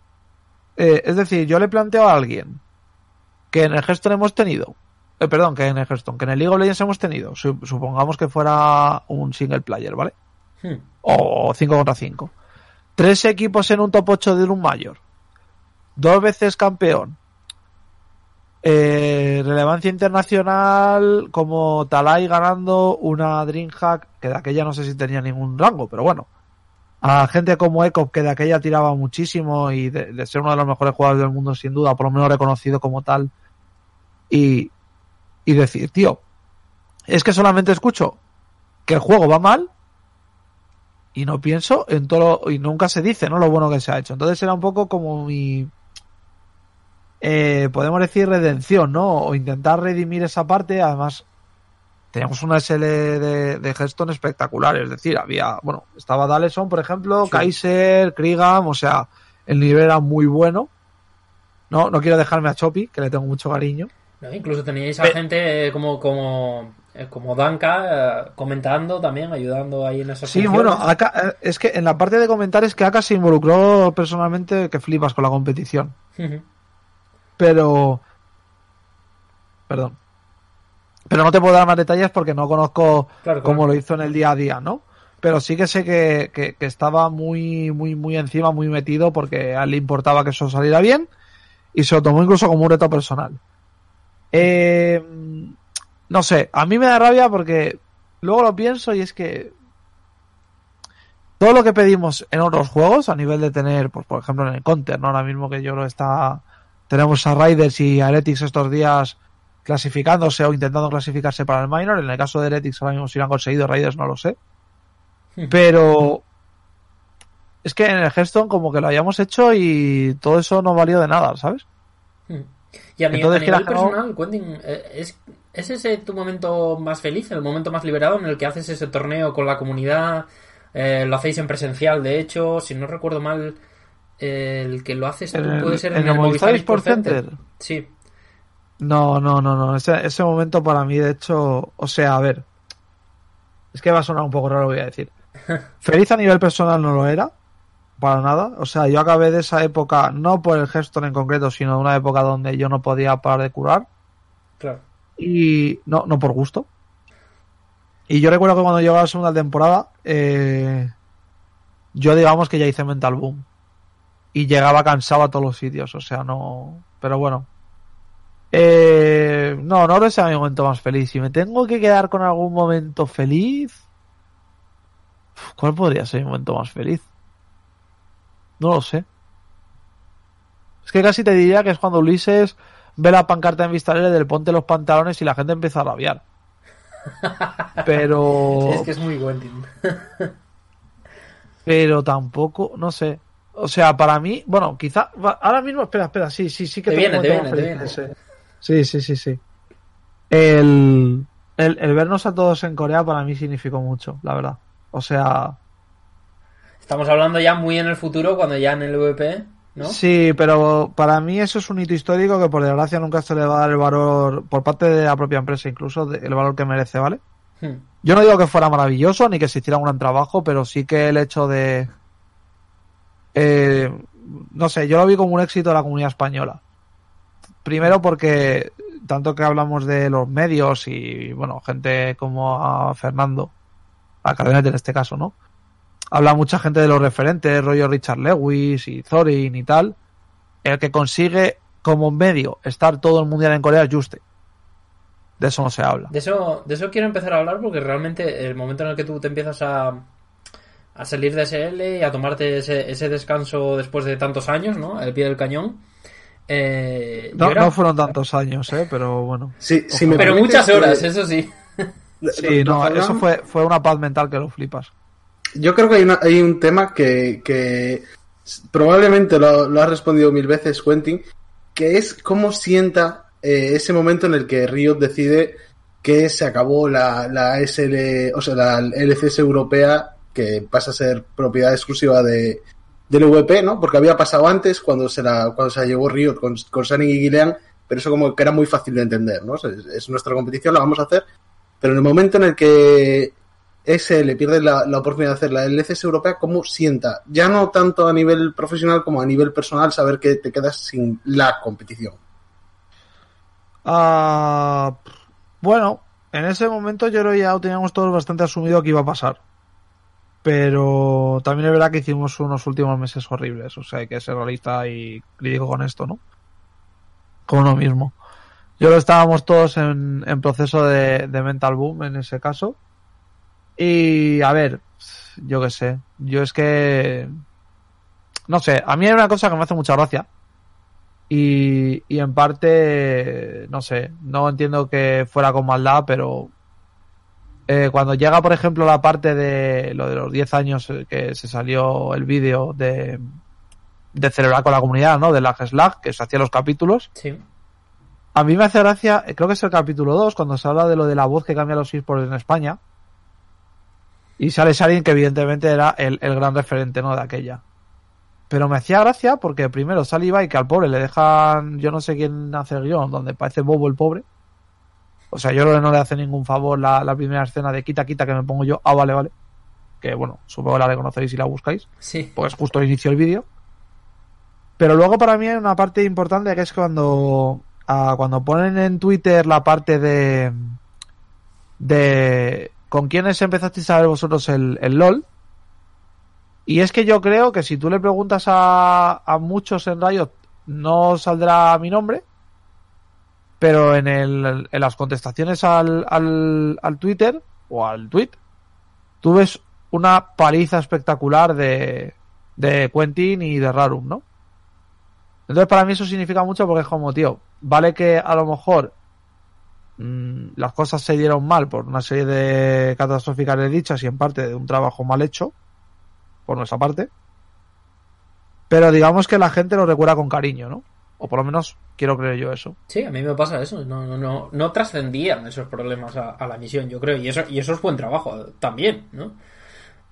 Eh, es decir, yo le planteo a alguien que en el Hearthstone hemos tenido, eh, perdón, que en el Hearthstone, que en el League of Legends hemos tenido, supongamos que fuera un single player, ¿vale? Hmm. O 5 contra 5 Tres equipos en un top 8 de un mayor. Dos veces campeón. Eh, relevancia internacional como Talai ganando una Dreamhack, que de aquella no sé si tenía ningún rango, pero bueno. A gente como Ecop, que de aquella tiraba muchísimo y de, ser uno de los mejores jugadores del mundo sin duda, por lo menos reconocido como tal. Y, y decir, tío, es que solamente escucho que el juego va mal y no pienso en todo y nunca se dice, ¿no? Lo bueno que se ha hecho. Entonces era un poco como mi eh, podemos decir redención, ¿no? O intentar redimir esa parte. Además, teníamos una SL de, de Hearthstone espectacular. Es decir, había, bueno, estaba Daleson, por ejemplo, Kaiser, Krigam, o sea, el nivel era muy bueno. No, no quiero dejarme a Choppy, que le tengo mucho cariño. incluso teníais a gente como, como eh, como Danka eh, comentando también, ayudando ahí en esas Sí, bueno, eh, es que en la parte de comentar es que Aka se involucró personalmente que flipas con la competición. Pero... Perdón. Pero no te puedo dar más detalles porque no conozco cómo lo hizo en el día a día, ¿no? Pero sí que sé que, que, estaba muy, muy, muy encima, muy metido porque a él le importaba que eso saliera bien y se lo tomó incluso como un reto personal. Eh, no sé, a mí me da rabia porque luego lo pienso y es que todo lo que pedimos en otros juegos a nivel de tener, pues por ejemplo en el Counter, ¿no? Ahora mismo que yo lo está tenemos a Raiders y a Heretics estos días clasificándose o intentando clasificarse para el minor. En el caso de Heretics ahora mismo si lo han conseguido, Raiders no lo sé. Hmm. Pero es que en el Hearthstone como que lo hayamos hecho y todo eso no valió de nada, ¿sabes? Hmm. Y a, nivel personal, Quentin, eh, ¿es, ¿es ese tu momento más feliz, el momento más liberado en el que haces ese torneo con la comunidad? Eh, lo hacéis en presencial, de hecho, si no recuerdo mal, el que lo haces tú puede ser en, el, Movistar Sport Center. Sí. No, no, no, no. Ese, ese momento para mí, de hecho, o sea, a ver. Es que va a sonar un poco raro lo voy a decir. Feliz a nivel personal no lo era. Para nada. O sea, yo acabé de esa época, no por el Hearthstone en concreto, sino de una época donde yo no podía parar de curar. Claro. Y no, no por gusto. Y yo recuerdo que cuando llegó la segunda temporada, eh, yo digamos que ya hice Mental Boom. Y llegaba cansado a todos los sitios, o sea, no... Pero bueno. Eh, no, no es mi momento más feliz. Si me tengo que quedar con algún momento feliz... ¿Cuál podría ser mi momento más feliz? No lo sé. Es que casi te diría que es cuando Ulises ve la pancarta en Vistalere del ponte los pantalones y la gente empieza a rabiar. Pero. Es que es muy Quentin. pero tampoco, no sé. O sea, para mí, bueno, quizá. Ahora mismo, espera, espera, sí, sí, sí que te viene, te viene, te viene. Sí, sí, sí, sí. El, el, el, vernos a todos en Corea para mí significó mucho, la verdad. O sea. Estamos hablando ya muy en el futuro, cuando ya en el VP. Sí, pero para mí eso es un hito histórico que por desgracia nunca se le va a dar el valor, por parte de la propia empresa incluso, el valor que merece, ¿vale? Hmm. Yo no digo que fuera maravilloso ni que se hiciera un gran trabajo, pero sí que el hecho de... Eh, no sé, yo lo vi como un éxito de la comunidad española. Primero porque, tanto que hablamos de los medios y, bueno, gente como a Fernando, a Cardenete en este caso, ¿no? habla mucha gente de los referentes, rollo Richard Lewis y Thorin y tal. El que consigue como medio estar todo el mundial en Corea es Juste. De eso no se habla. De eso, de eso quiero empezar a hablar porque realmente el momento en el que tú te empiezas a, a salir de SL y a tomarte ese, ese descanso después de tantos años, ¿no? Al pie del cañón. Eh, no, no, fueron tantos años, ¿eh? Pero bueno. Sí, sí pero muchas horas, eso sí. Sí, no, eso fue, fue una paz mental que lo flipas yo creo que hay, hay un tema que, probablemente lo, lo, has respondido mil veces, Quentin, que es cómo sienta eh, ese momento en el que Riot decide que se acabó la, la SL, o sea, la LCS europea, que pasa a ser propiedad exclusiva de, del VP, ¿no? Porque había pasado antes cuando se la, cuando se llevó Riot con, con y Gilean, pero eso como que era muy fácil de entender, ¿no? es nuestra competición, la vamos a hacer, pero en el momento en el que ese le pierde la, oportunidad de hacer la LCS europea, ¿cómo sienta? Ya no tanto a nivel profesional como a nivel personal saber que te quedas sin la competición. Ah, bueno, en ese momento yo creo que ya teníamos todos bastante asumido que iba a pasar. Pero también es verdad que hicimos unos últimos meses horribles. O sea, hay que ser realista y crítico con esto, ¿no? Con uno mismo. Yo lo estábamos todos en, proceso de mental boom en ese caso y a ver, yo qué sé, yo es que... No sé, a mí hay una cosa que me hace mucha gracia. Y, y en parte, no sé, no entiendo que fuera con maldad, pero eh, cuando llega, por ejemplo, la parte de lo de los 10 años que se salió el vídeo de, de celebrar con la comunidad, ¿no? De la Slag, que se hacían los capítulos. Sí. A mí me hace gracia, creo que es el capítulo 2, cuando se habla de lo de la voz que cambia los esports en España. Y sale alguien que evidentemente era el, gran referente, ¿no? De aquella. Pero me hacía gracia porque primero sale Ibai que al pobre le dejan, yo no sé quién hace el guion, donde parece bobo el pobre. O sea, yo creo que no le hace ningún favor la, primera escena de quita, quita que me pongo yo. Ah, vale, vale. Que bueno, supongo que la reconoceréis si la buscáis. Sí. Pues justo inicio el vídeo. Pero luego para mí hay una parte importante que es cuando, cuando ponen en Twitter la parte de, de con quiénes empezasteis a ver vosotros el, el LOL. Y es que yo creo que si tú le preguntas a, a muchos en Riot, no saldrá mi nombre. Pero en, el, en las contestaciones al, al, Twitter o al tweet, tú ves una paliza espectacular de, de Quentin y de Rarum, ¿no? Entonces para mí eso significa mucho porque es como, tío, vale que a lo mejor mmm, las cosas se dieron mal por una serie de catastróficas dichas y en parte de un trabajo mal hecho, por nuestra parte, pero digamos que la gente lo recuerda con cariño, ¿no? O por lo menos quiero creer yo eso. Sí, a mí me pasa eso. No, no, no, no trascendían esos problemas a, a, la misión, yo creo. Y eso, y eso es buen trabajo también, ¿no?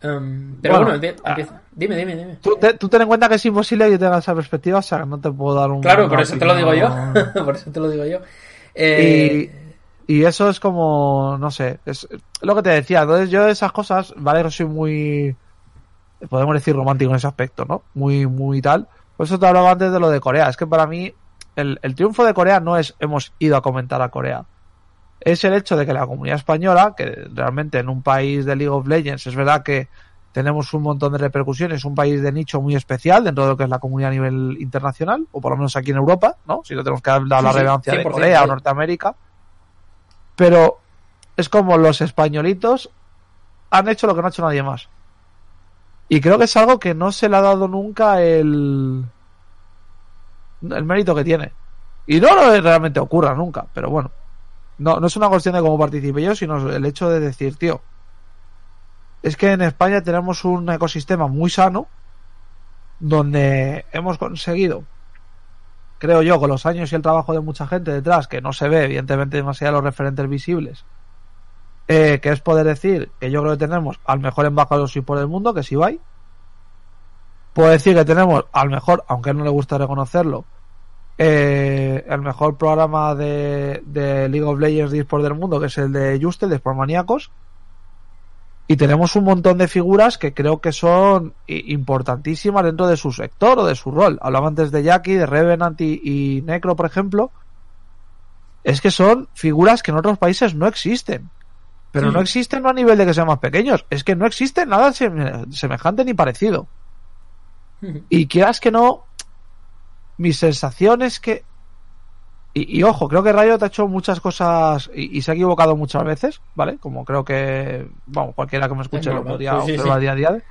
Um, pero bueno, bueno empieza. Dime, dime, dime. Tú, te, tú ten en cuenta que es imposible que yo tenga esa perspectiva, o sea, que no te puedo dar un. Claro, por eso te lo digo yo. por eso te lo digo yo. Eh... Y, y, eso es como, no sé, es lo que te decía. Entonces, yo de esas cosas, vale, que soy muy. Podemos decir romántico en ese aspecto, ¿no? Muy, muy tal. Por eso te hablaba antes de lo de Corea. Es que para mí, el, el triunfo de Corea no es hemos ido a comentar a Corea es el hecho de que la comunidad española, que realmente en un país de League of Legends es verdad que tenemos un montón de repercusiones, un país de nicho muy especial dentro de lo que es la comunidad a nivel internacional, o por lo menos aquí en Europa, ¿no? Si no tenemos que dar la sí, relevancia sí, de Corea sí. o Norteamérica. Pero es como los españolitos han hecho lo que no ha hecho nadie más. Y creo que es algo que no se le ha dado nunca el, el mérito que tiene. Y no lo realmente ocurra nunca, pero bueno. No, no es una cuestión de cómo participe yo, sino el hecho de decir, tío, es que en España tenemos un ecosistema muy sano donde hemos conseguido, creo yo, con los años y el trabajo de mucha gente detrás, que no se ve, evidentemente, demasiado los referentes visibles, eh, que es poder decir que yo creo que tenemos al mejor embajador por del mundo, que es Ibai. Puedo decir que tenemos al mejor, aunque no le gusta reconocerlo, eh, el mejor programa de, de, League of Legends de eSport del mundo, que es el de Justel, de Sport Maníacos. Y tenemos un montón de figuras que creo que son importantísimas dentro de su sector o de su rol. Hablaba antes de Jackie, de Revenant y Necro, por ejemplo. Es que son figuras que en otros países no existen. Pero no existen no a nivel de que sean más pequeños. Es que no existe nada semejante ni parecido. Y quieras que no, mi sensación es que. Y, y, ojo, creo que Riot ha hecho muchas cosas y, y, se ha equivocado muchas veces, ¿vale? Como creo que, vamos, cualquiera que me escuche lo podría sí, observar sí, día a día.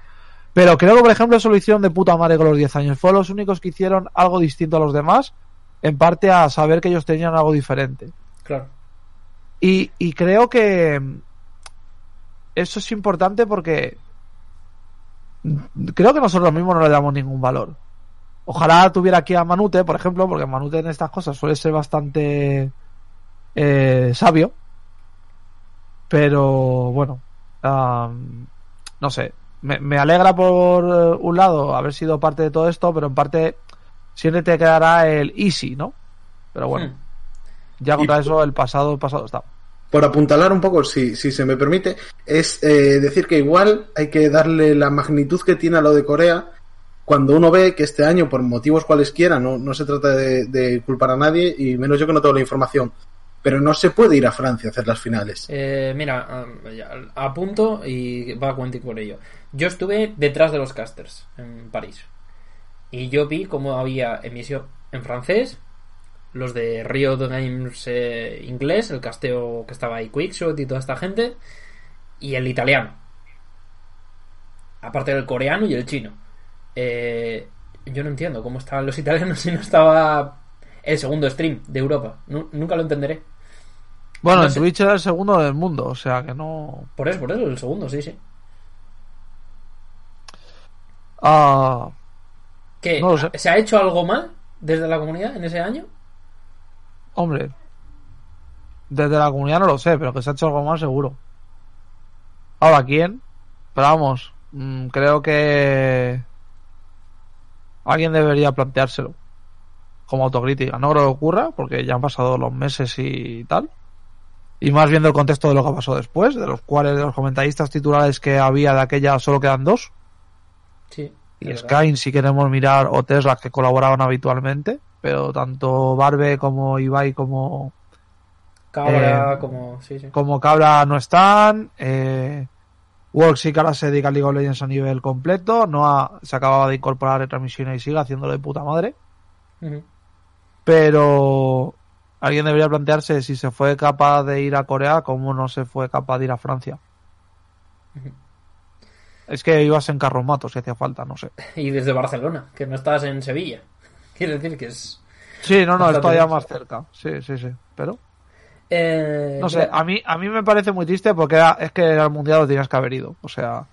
Pero creo que, por ejemplo, eso lo hicieron de puta madre con los 10 años. Fueron los únicos que hicieron algo distinto a los demás, en parte a saber que ellos tenían algo diferente. Claro. Y, y creo que eso es importante porque creo que nosotros mismos no le damos ningún valor. Ojalá tuviera aquí a Manute, por ejemplo, porque Manute en estas cosas suele ser bastante eh, sabio. Pero bueno, um, no sé. Me, me, alegra por un lado haber sido parte de todo esto, pero en parte siempre te quedará el easy, ¿no? Pero bueno, hmm. ya contra eso el pasado, el pasado está. Por apuntalar un poco, si, si se me permite, es eh, decir que igual hay que darle la magnitud que tiene a lo de Corea cuando uno ve que este año, por motivos cualesquiera, no, se trata de, culpar a nadie, y menos yo que no tengo la información, pero no se puede ir a Francia a hacer las finales. Eh, mira, a punto y va a cuentar por ello. Yo estuve detrás de los casters en París. Y yo vi cómo había emisión en francés, los de Rio de Games eh, inglés, el casteo que estaba ahí, Quickshot y toda esta gente, y el italiano. Aparte del coreano y el chino. Eh, yo no entiendo cómo estaban los italianos si no estaba el segundo stream de Europa. Nunca lo entenderé. Bueno, no sé. Twitch era el segundo del mundo, o sea que no. Por eso, por eso, el segundo, sí, sí. Ah. ¿Qué? No. ¿Se ha hecho algo mal desde la comunidad en ese año? Hombre. Desde la comunidad no lo sé, pero que se ha hecho algo mal seguro. Ahora, ¿quién? Pero vamos, mmm, creo que alguien debería planteárselo como autocrítica. No creo que ocurra, porque ya han pasado los meses y tal. Y más viendo el contexto de lo que pasó después, de los cuales de los comentaristas titulares que había de aquella solo quedan dos. Sí. Y Skyne, si queremos mirar, o Tesla, que colaboraban habitualmente, pero tanto Barbe como Ibai como Cabra, como. Como Cabra no están. Eh, Work sí que ahora se dedica a League of Legends a nivel completo. No se acababa de incorporar a retransmisiones y sigue haciéndolo de puta madre. Pero alguien debería plantearse si se fue capaz de ir a Corea, cómo no se fue capaz de ir a Francia. Es que ibas en carromatos si hacía falta, no sé. Y desde Barcelona, que no estás en Sevilla. Quiere decir que es. Sí, no, no, estoy allá más cerca. Sí, sí, sí. Pero. Eh, no sé, a mí, a mí me parece muy triste porque es que al mundial lo tenías que haber ido. O sea.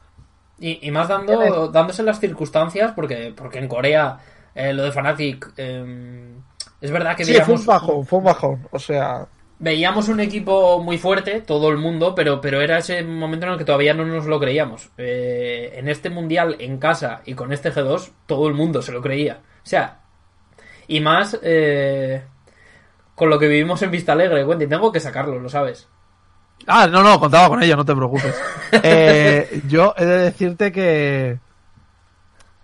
Y, más dando, dándose las circunstancias, porque, porque en Corea eh, lo de Fnatic. Em, es verdad que. Sí, fue un bajón, fue un bajón. O sea. Veíamos un equipo muy fuerte, todo el mundo, pero, pero era ese momento en el que todavía no nos lo creíamos. Eh, en este mundial, en casa y con este G2, todo el mundo se lo creía. O sea, y más. Eh, con lo que vivimos en Vista Alegre, Wendy. Tengo que sacarlo, lo sabes. Ah, no, no, contaba con ello, no te preocupes. Eh, yo he de decirte que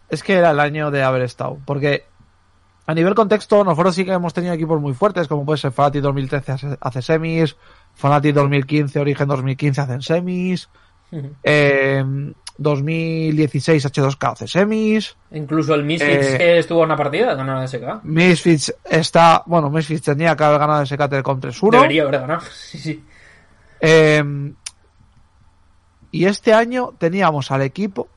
es que era el año de haber estado, porque a nivel contexto, nosotros sí que hemos tenido equipos muy fuertes, como puede ser Fanati 2013 hace semis, Fanati 2015, Origen 2015 hacen semis, eh, 2016 H2K hace semis. Incluso el Misfits eh, que estuvo en una partida ganó la SK. Misfits está, bueno, Misfits tenía que haber ganado SK Telecom 3-1. Debería haber ganado, sí, sí. Eh, y este año teníamos al equipo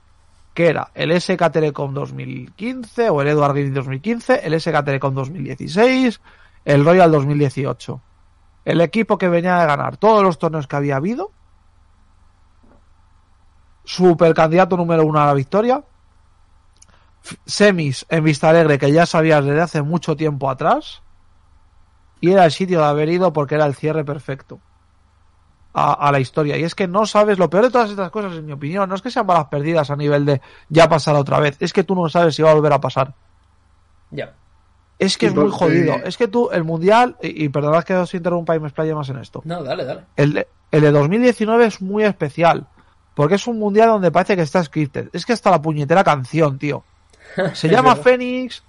que era el SK Telecom 2015 o el Gaming 2015, el SK Telecom 2016, el Royal 2018. El equipo que venía de ganar todos los torneos que había habido super candidato número uno a la victoria. Semis en Vista Alegre, que ya sabías desde hace mucho tiempo atrás. Y era el sitio de haber ido porque era el cierre perfecto a, la historia. Y es que no sabes, lo peor de todas estas cosas, en mi opinión, no es que sean balas perdidas a nivel de ya pasará otra vez, es que tú no sabes si va a volver a pasar. Ya. Es que es muy jodido. Es que tú, el mundial, y, perdonad que os interrumpa y me explaye más en esto. No, dale, dale. El el de 2019 es muy especial porque es un mundial donde parece que está scripted. Es que hasta la puñetera canción, tío. Se llama Fénix.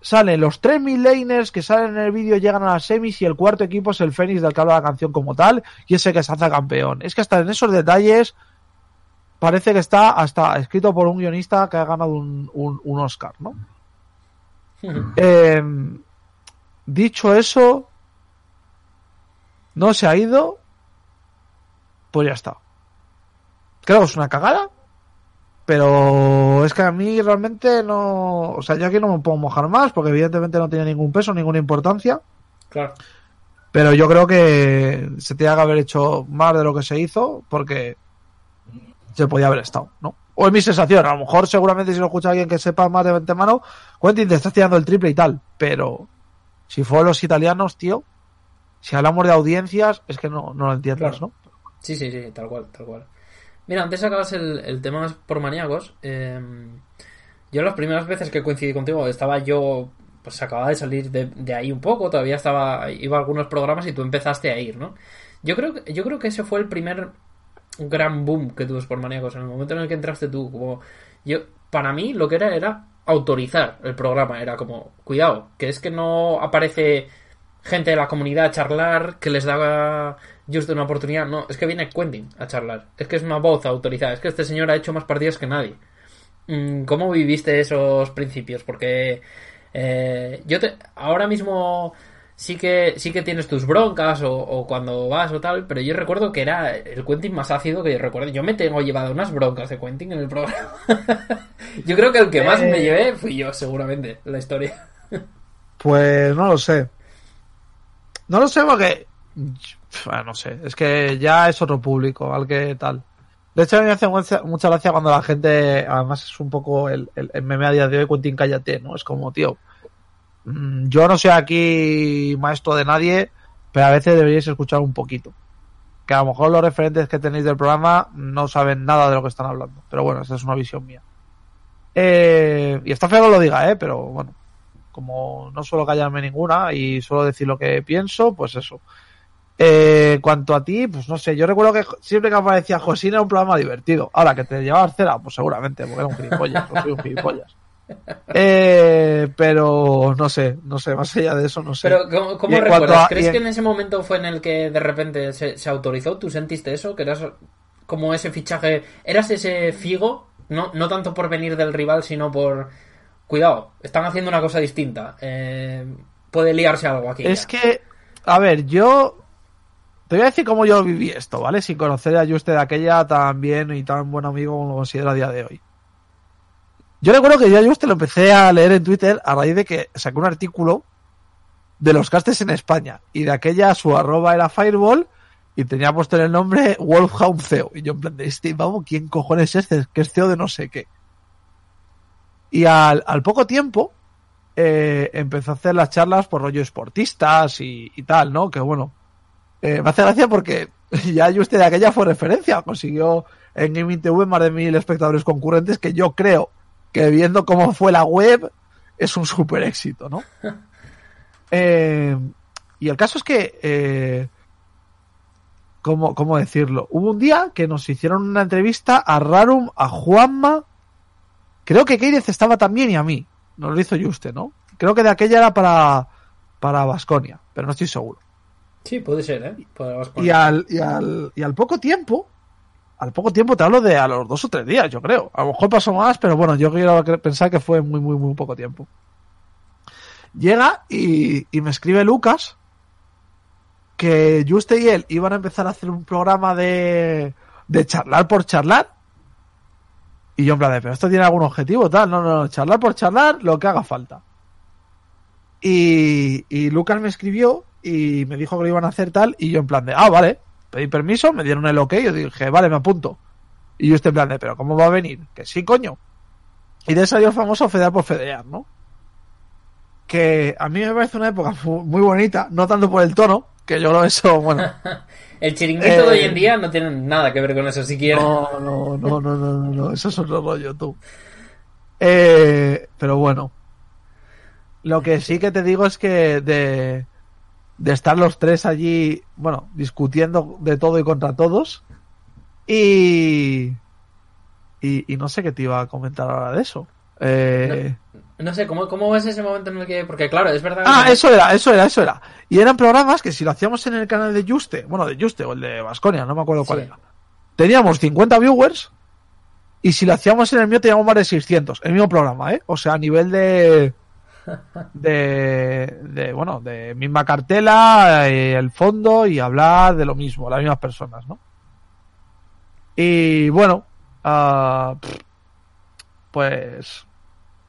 Salen los tres laners que salen en el vídeo, llegan a las semis y el cuarto equipo es el Fénix del que habla la canción como tal y ese que se hace campeón. Es que hasta en esos detalles parece que está hasta escrito por un guionista que ha ganado un, un, Oscar, ¿no? Em, dicho eso, no se ha ido, pues ya está creo que es una cagada. Pero es que a mí realmente no. O sea, yo aquí no me puedo mojar más porque evidentemente no tiene ningún peso, ninguna importancia. Claro. Pero yo creo que se tenía que haber hecho más de lo que se hizo porque se podía haber estado, ¿no? O es mi sensación. A lo mejor, seguramente, si lo escucha alguien que sepa más de antemano, Quentin te estás tirando el triple y tal. Pero si fue los italianos, tío, si hablamos de audiencias, es que no, no lo entiendes, ¿no? Sí, sí, sí, tal cual, tal cual. Mira, antes sacabas el, el tema por maníacos. Em, yo las primeras veces que coincidí contigo estaba yo, pues acababa de salir de, ahí un poco, todavía estaba, iba a algunos programas y tú empezaste a ir, ¿no? Yo creo, yo creo que ese fue el primer gran boom que tuvo por maníacos en el momento en el que entraste tú. Como yo, para mí lo que era era autorizar el programa, era como, cuidado, que es que no aparece gente de la comunidad a charlar, que les daba justo una oportunidad. No, es que viene Quentin a charlar. Es que es una voz autorizada. Es que este señor ha hecho más partidas que nadie. Mm, ¿Cómo viviste esos principios? Porque eh, yo te, ahora mismo sí que sí que tienes tus broncas o, cuando vas o tal, pero yo recuerdo que era el Quentin más ácido que yo recuerdo. Yo me tengo llevado unas broncas de Quentin en el programa. yo creo que el que más me eh. llevé fui yo, seguramente, la historia. pues no lo sé. No lo sé porque. No sé, es que ya es otro público, al que tal. De hecho, a mí me hace mucha, gracia cuando la gente, además es un poco el, el, meme a día de hoy, Quentin Cállate, ¿no? Es como, tío, mm, yo no soy aquí maestro de nadie, pero a veces deberíais escuchar un poquito. Que a lo mejor los referentes que tenéis del programa no saben nada de lo que están hablando. Pero bueno, esa es una visión mía. Eh, y está feo que lo diga, ¿eh? Pero bueno, como no suelo callarme ninguna y suelo decir lo que pienso, pues eso. Eh, cuanto a ti, pues no sé, yo recuerdo que siempre que aparecía Josín era un programa divertido. Ahora que te llevabas cera, pues seguramente, porque era un gilipollas, soy un gilipollas. Eh, pero no sé, no sé, más allá de eso, no sé. Pero, ¿cómo, recuerdas? ¿Crees que en ese momento fue en el que de repente se, se, autorizó? ¿Tú sentiste eso? ¿Que eras como ese fichaje? ¿Eras ese Figo? No, no tanto por venir del rival, sino por. Cuidado, están haciendo una cosa distinta. Eh, puede liarse algo aquí. Es que, a ver, yo te voy a decir cómo yo viví esto, ¿vale? Sin conocer a Juste de aquella tan bien y tan buen amigo como lo considero a día de hoy. Yo recuerdo que yo a Juste lo empecé a leer en Twitter a raíz de que sacó un artículo de los castes en España. Y de aquella su arroba era Fireball y tenía puesto en el nombre Wolfhound CEO. Y yo en plan de este, vamos, ¿quién cojones es este? Que es CEO de no sé qué. Y al, poco tiempo eh, empezó a hacer las charlas por rollo esportistas y, y tal, ¿no? Que bueno, eh, me hace gracia porque ya usted de aquella fue referencia. Consiguió en Gaming TV más de mil espectadores concurrentes que yo creo que viendo cómo fue la web es un super éxito, ¿no? Eh, y el caso es que, eh, ¿cómo, ¿cómo, decirlo? Hubo un día que nos hicieron una entrevista a Rarum, a Juanma, creo que Keirez estaba también y a mí. Nos lo hizo Juste, ¿no? Creo que de aquella era para para Vasconia, pero no estoy seguro. Sí, puede ser, ¿eh? Y al, y, al, y al poco tiempo, al poco tiempo te hablo de a los dos o tres días, yo creo. A lo mejor pasó más, pero bueno, yo quiero pensar que fue muy, muy, muy poco tiempo. Llega y, y me escribe Lucas que Juste y él iban a empezar a hacer un programa de, de charlar por charlar. Y yo en plan de, pero esto tiene algún objetivo, tal. No, no, no, charlar por charlar, lo que haga falta. Y, y Lucas me escribió y me dijo que lo iban a hacer tal y yo en plan de, ah, vale, pedí permiso, me dieron el ok, yo dije, vale, me apunto. Y yo estoy en plan de, pero ¿cómo va a venir? Que sí, coño. Y de eso salió el famoso fedear por fedear, ¿no? Que a mí me parece una época muy bonita, no tanto por el tono, que yo creo eso, bueno. el chiringuito de hoy en eh, día no tiene nada que ver con eso siquiera. No, no, no, no, no, no, eso es otro rollo, tú. Eh, pero bueno. Lo que sí que te digo es que de, de estar los tres allí, bueno, discutiendo de todo y contra todos. Y, y, no sé qué te iba a comentar ahora de eso. Eh... No, sé, ¿cómo, ¿cómo es ese momento en el que.? Porque, claro, es verdad. Ah, eso era, eso era, eso era. Y eran programas que si lo hacíamos en el canal de Juste, bueno, de Juste o el de Vasconia, no me acuerdo cuál era. Teníamos 50 viewers y si lo hacíamos en el mío teníamos más de 600. El mismo programa, ¿eh? O sea, a nivel de de, de, bueno, de misma cartela, el fondo y hablar de lo mismo, las mismas personas, ¿no? Y bueno, uh, pues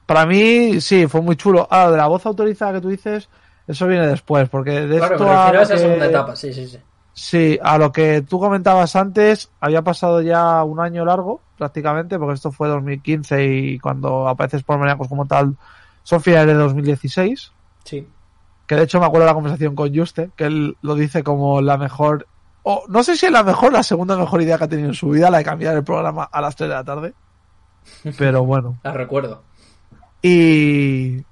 para mí sí, fue muy chulo. Ah, de la voz autorizada que tú dices, eso viene después, porque de esto a esa segunda etapa, sí, sí, sí. Sí, a lo que tú comentabas antes, había pasado ya un año largo, prácticamente, porque esto fue 2015 y cuando apareces por pues como tal, son finales de 2016. Sí. Que de hecho me acuerdo de la conversación con Juste, que él lo dice como la mejor, o no sé si es la mejor, la segunda mejor idea que ha tenido en su vida, la de cambiar el programa a las 3 de la tarde. Pero bueno. la recuerdo. Y.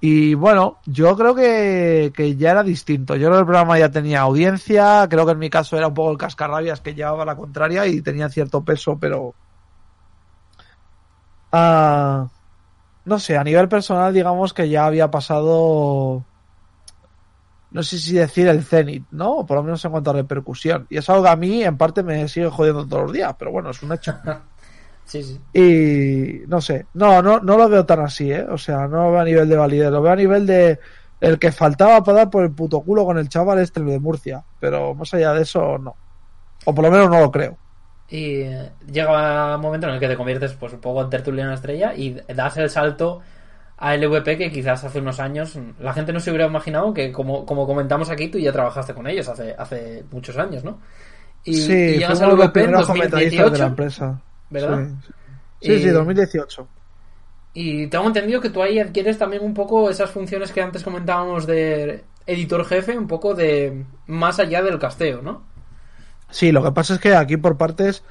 Y bueno, yo creo que, que, ya era distinto. Yo creo que el programa ya tenía audiencia. Creo que en mi caso era un poco el cascarrabias que llevaba la contraria y tenía cierto peso, pero. Ah no sé, a nivel personal, digamos que ya había pasado. No sé si decir el cenit, ¿no? O por lo menos en cuanto a repercusión. Y es algo que a mí, en parte, me sigue jodiendo todos los días, pero bueno, es un hecho. sí, sí. Y no sé, no, no, no lo veo tan así, ¿eh? O sea, no lo veo a nivel de validez, lo veo a nivel de el que faltaba para dar por el puto culo con el chaval este de Murcia. Pero más allá de eso, no. O por lo menos no lo creo. Y llega un momento en el que te conviertes pues un poco en tertuliana estrella y das el salto a LVP que quizás hace unos años la gente no se hubiera imaginado que como, como comentamos aquí tú ya trabajaste con ellos hace, hace muchos años, ¿no? Y, sí, llegas a LVP en 2018 de la empresa. ¿Verdad? Sí, sí, 2018. Y tengo entendido que tú ahí adquieres también un poco esas funciones que antes comentábamos de editor jefe, un poco de más allá del casteo, ¿no? Sí, lo que pasa es que aquí por partes.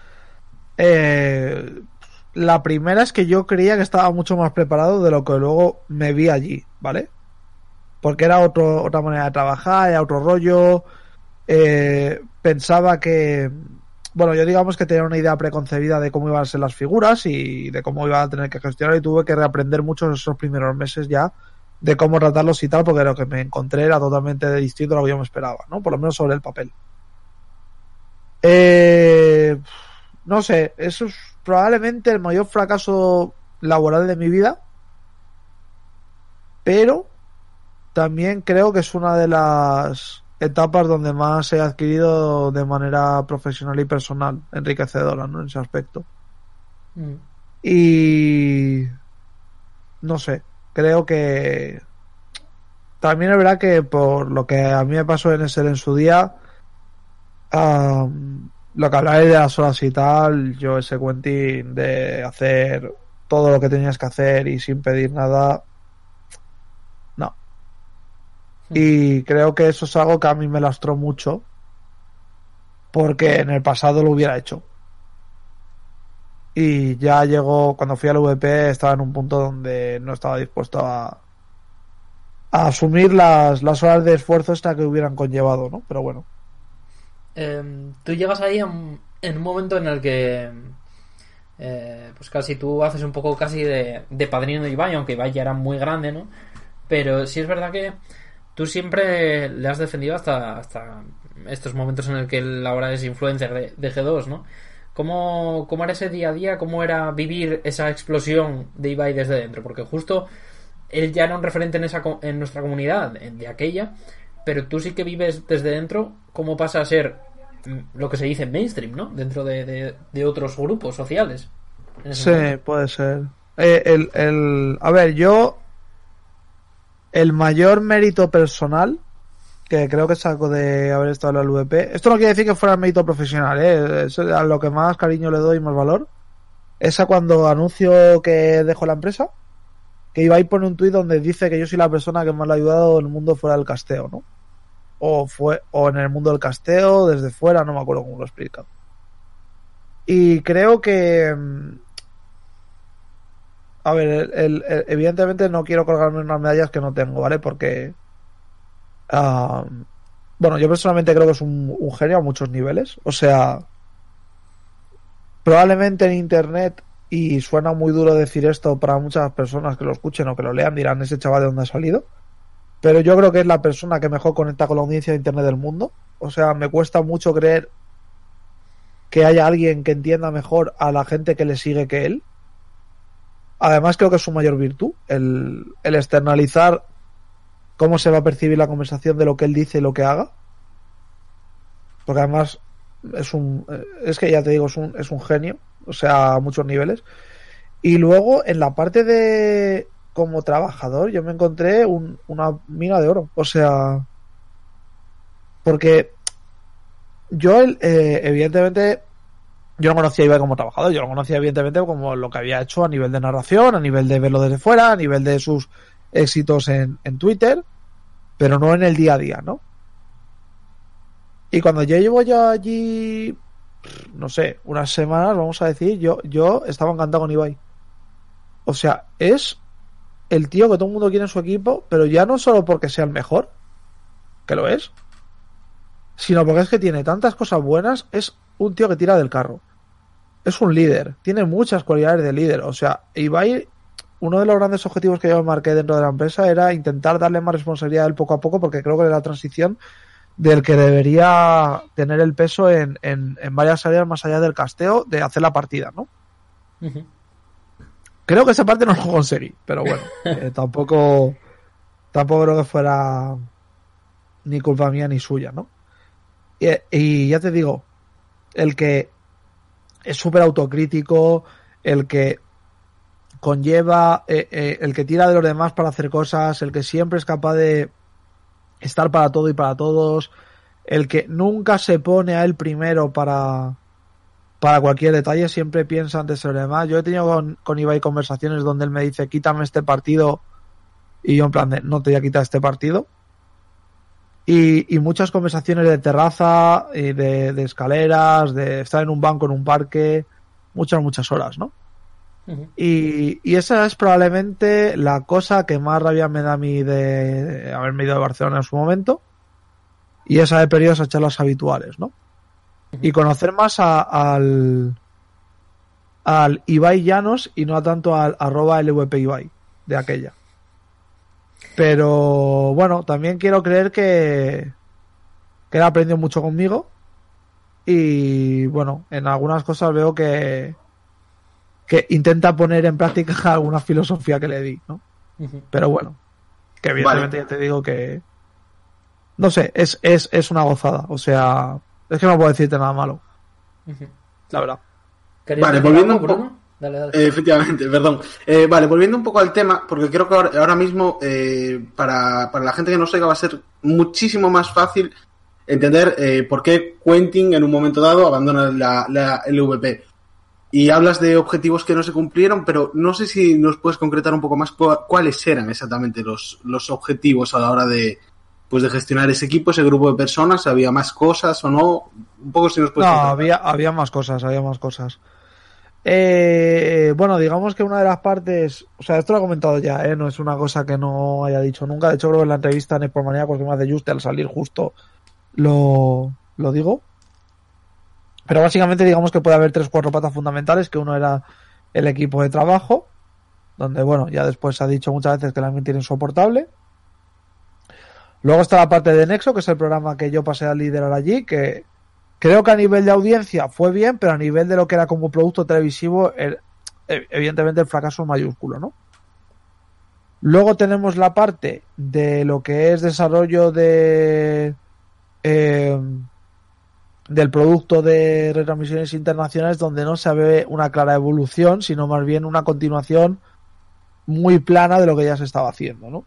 Eh, la primera es que yo creía que estaba mucho más preparado de lo que luego me vi allí, ¿vale? Porque era otro, otra manera de trabajar, era otro rollo. Eh, pensaba que. bueno, yo digamos que tenía una idea preconcebida de cómo iban a ser las figuras y de cómo iba a tener que gestionar y tuve que reaprender mucho esos primeros meses ya de cómo tratarlos y tal, porque lo que me encontré era totalmente distinto a lo que yo me esperaba, ¿no? Por lo menos sobre el papel. Eh, no sé, eso es probablemente el mayor fracaso laboral de mi vida, pero también creo que es una de las etapas donde más he adquirido de manera profesional y personal, enriquecedora, ¿no? En ese aspecto. Mm. Y no sé, creo que también es verdad que por lo que a mí me pasó en ese en su día, lo que habláis de las horas y tal, yo ese Quentin de hacer todo lo que tenías que hacer y sin pedir nada, no. Hmm. Y creo que eso es algo que a mí me lastró mucho, porque en el pasado lo hubiera hecho. Y ya llegó, cuando fui al VP, estaba en un punto donde no estaba dispuesto a, a asumir las, las horas de esfuerzo esta que hubieran conllevado, ¿no? Pero bueno. Em, tú llegas ahí en, un momento en el que eh, pues casi tú haces un poco casi de, de padrino de Ibai, aunque Ibai ya era muy grande, ¿no? Pero sí es verdad que tú siempre le has defendido hasta, hasta estos momentos en el que él ahora es influencer de, de G2, ¿no? ¿Cómo, ¿Cómo, era ese día a día? ¿Cómo era vivir esa explosión de Ibai desde dentro? Porque justo él ya era un referente en, esa, en nuestra comunidad, de aquella, pero tú sí que vives desde dentro cómo pasa a ser lo que se dice mainstream, ¿no? Dentro de, otros grupos sociales. Sí, puede ser. Eh, el, el, a ver, yo el mayor mérito personal que creo que saco de haber estado en la LVP. Esto no quiere decir que fuera el mérito profesional, ¿eh? Eso a lo que más cariño le doy y más valor. Esa cuando anuncio que dejo la empresa, que iba a ir pone un tuit donde dice que yo soy la persona que más le ha ayudado en el mundo fuera del casteo, ¿no? O fue, o en el mundo del casteo, desde fuera, no me acuerdo cómo lo he explicado. Y creo que mm, a ver, evidentemente no quiero colgarme unas medallas que no tengo, ¿vale? Porque bueno, yo personalmente creo que es un, genio a muchos niveles. O sea, probablemente en Internet, y suena muy duro decir esto para muchas personas que lo escuchen o que lo lean, dirán, ese chaval de dónde ha salido. Pero yo creo que es la persona que mejor conecta con la audiencia de Internet del mundo. O sea, me cuesta mucho creer que haya alguien que entienda mejor a la gente que le sigue que él. Además, creo que es su mayor virtud, el, externalizar cómo se va a percibir la conversación de lo que él dice y lo que haga. Porque además es un. Es que ya te digo, es un, es un genio. O sea, a muchos niveles. Y luego, en la parte de. Como trabajador, yo me encontré una mina de oro. O sea. Porque. Yo, eh, evidentemente. Yo no conocía a Ibai como trabajador, yo lo conocía evidentemente como lo que había hecho a nivel de narración, a nivel de verlo desde fuera, a nivel de sus éxitos en, en Twitter, pero no en el día a día, ¿no? Y cuando yo llevo ya allí, no sé, unas semanas, vamos a decir, yo, yo estaba encantado con Ibai. O sea, es el tío que todo el mundo quiere en su equipo, pero ya no solo porque sea el mejor, que lo es, sino porque es que tiene tantas cosas buenas, es un tío que tira del carro. Es un líder, tiene muchas cualidades de líder. O sea, Ibai uno de los grandes objetivos que yo marqué dentro de la empresa era intentar darle más responsabilidad a él poco a poco, porque creo que es la transición del que debería tener el peso en, en, varias áreas más allá del casteo de hacer la partida, ¿no? Creo que esa parte no lo conseguí, pero bueno, eh, tampoco, tampoco creo que fuera ni culpa mía ni suya, ¿no? Y, ya te digo, el que es súper autocrítico, el que conlleva eh, eh, el que tira de los demás para hacer cosas, el que siempre es capaz de estar para todo y para todos, el que nunca se pone a él primero para, para cualquier detalle, siempre piensa antes de los demás. Yo he tenido con, con Ibai conversaciones donde él me dice, quítame este partido, y yo en plan de, no te voy a quitar este partido. Y, y muchas conversaciones de terraza, y de, de escaleras, de estar en un banco, en un parque, muchas, muchas horas, ¿no? y, esa es probablemente la cosa que más rabia me da a mí de haberme ido a Barcelona en su momento. Y esa de periodos a charlas habituales, ¿no? Y conocer más al al Ibai Llanos y no tanto al arroba LVP Ibai de aquella. Pero bueno, también quiero creer que, que él aprendió mucho conmigo y bueno, en algunas cosas veo que, que intenta poner en práctica alguna filosofía que le di, ¿no? Pero bueno, que evidentemente ya te digo que no sé, es, es, es una gozada, o sea, es que no puedo decirte nada malo. La verdad. Vale, volviendo un poco. efectivamente, perdón. Eh, vale, volviendo un poco al tema, porque creo que ahora, mismo eh, para, la gente que no sepa va a ser muchísimo más fácil entender eh, por qué Quentin en un momento dado abandona la, la LVP. Y hablas de objetivos que no se cumplieron, pero no sé si nos puedes concretar un poco más cuáles eran exactamente los, los objetivos a la hora de, pues de gestionar ese equipo, ese grupo de personas, había más cosas o no, un poco si nos puedes No, había, había más cosas, había más cosas. Eh, bueno, digamos que una de las partes, o sea, esto lo he comentado ya, ¿eh? no es una cosa que no haya dicho nunca. De hecho, creo que en la entrevista en Expormanía, porque más de Juste al salir justo lo, lo digo. Pero básicamente, digamos que puede haber tres, cuatro patas fundamentales, que uno era el equipo de trabajo, donde, bueno, ya después se ha dicho muchas veces que la tiene insoportable. Luego está la parte de Nexo, que es el programa que yo pasé a liderar allí, que Creo que a nivel de audiencia fue bien, pero a nivel de lo que era como producto televisivo, evidentemente el fracaso mayúsculo, ¿no? Luego tenemos la parte de lo que es desarrollo de eh, del producto de retransmisiones internacionales, donde no se ve una clara evolución, sino más bien una continuación muy plana de lo que ya se estaba haciendo, ¿no?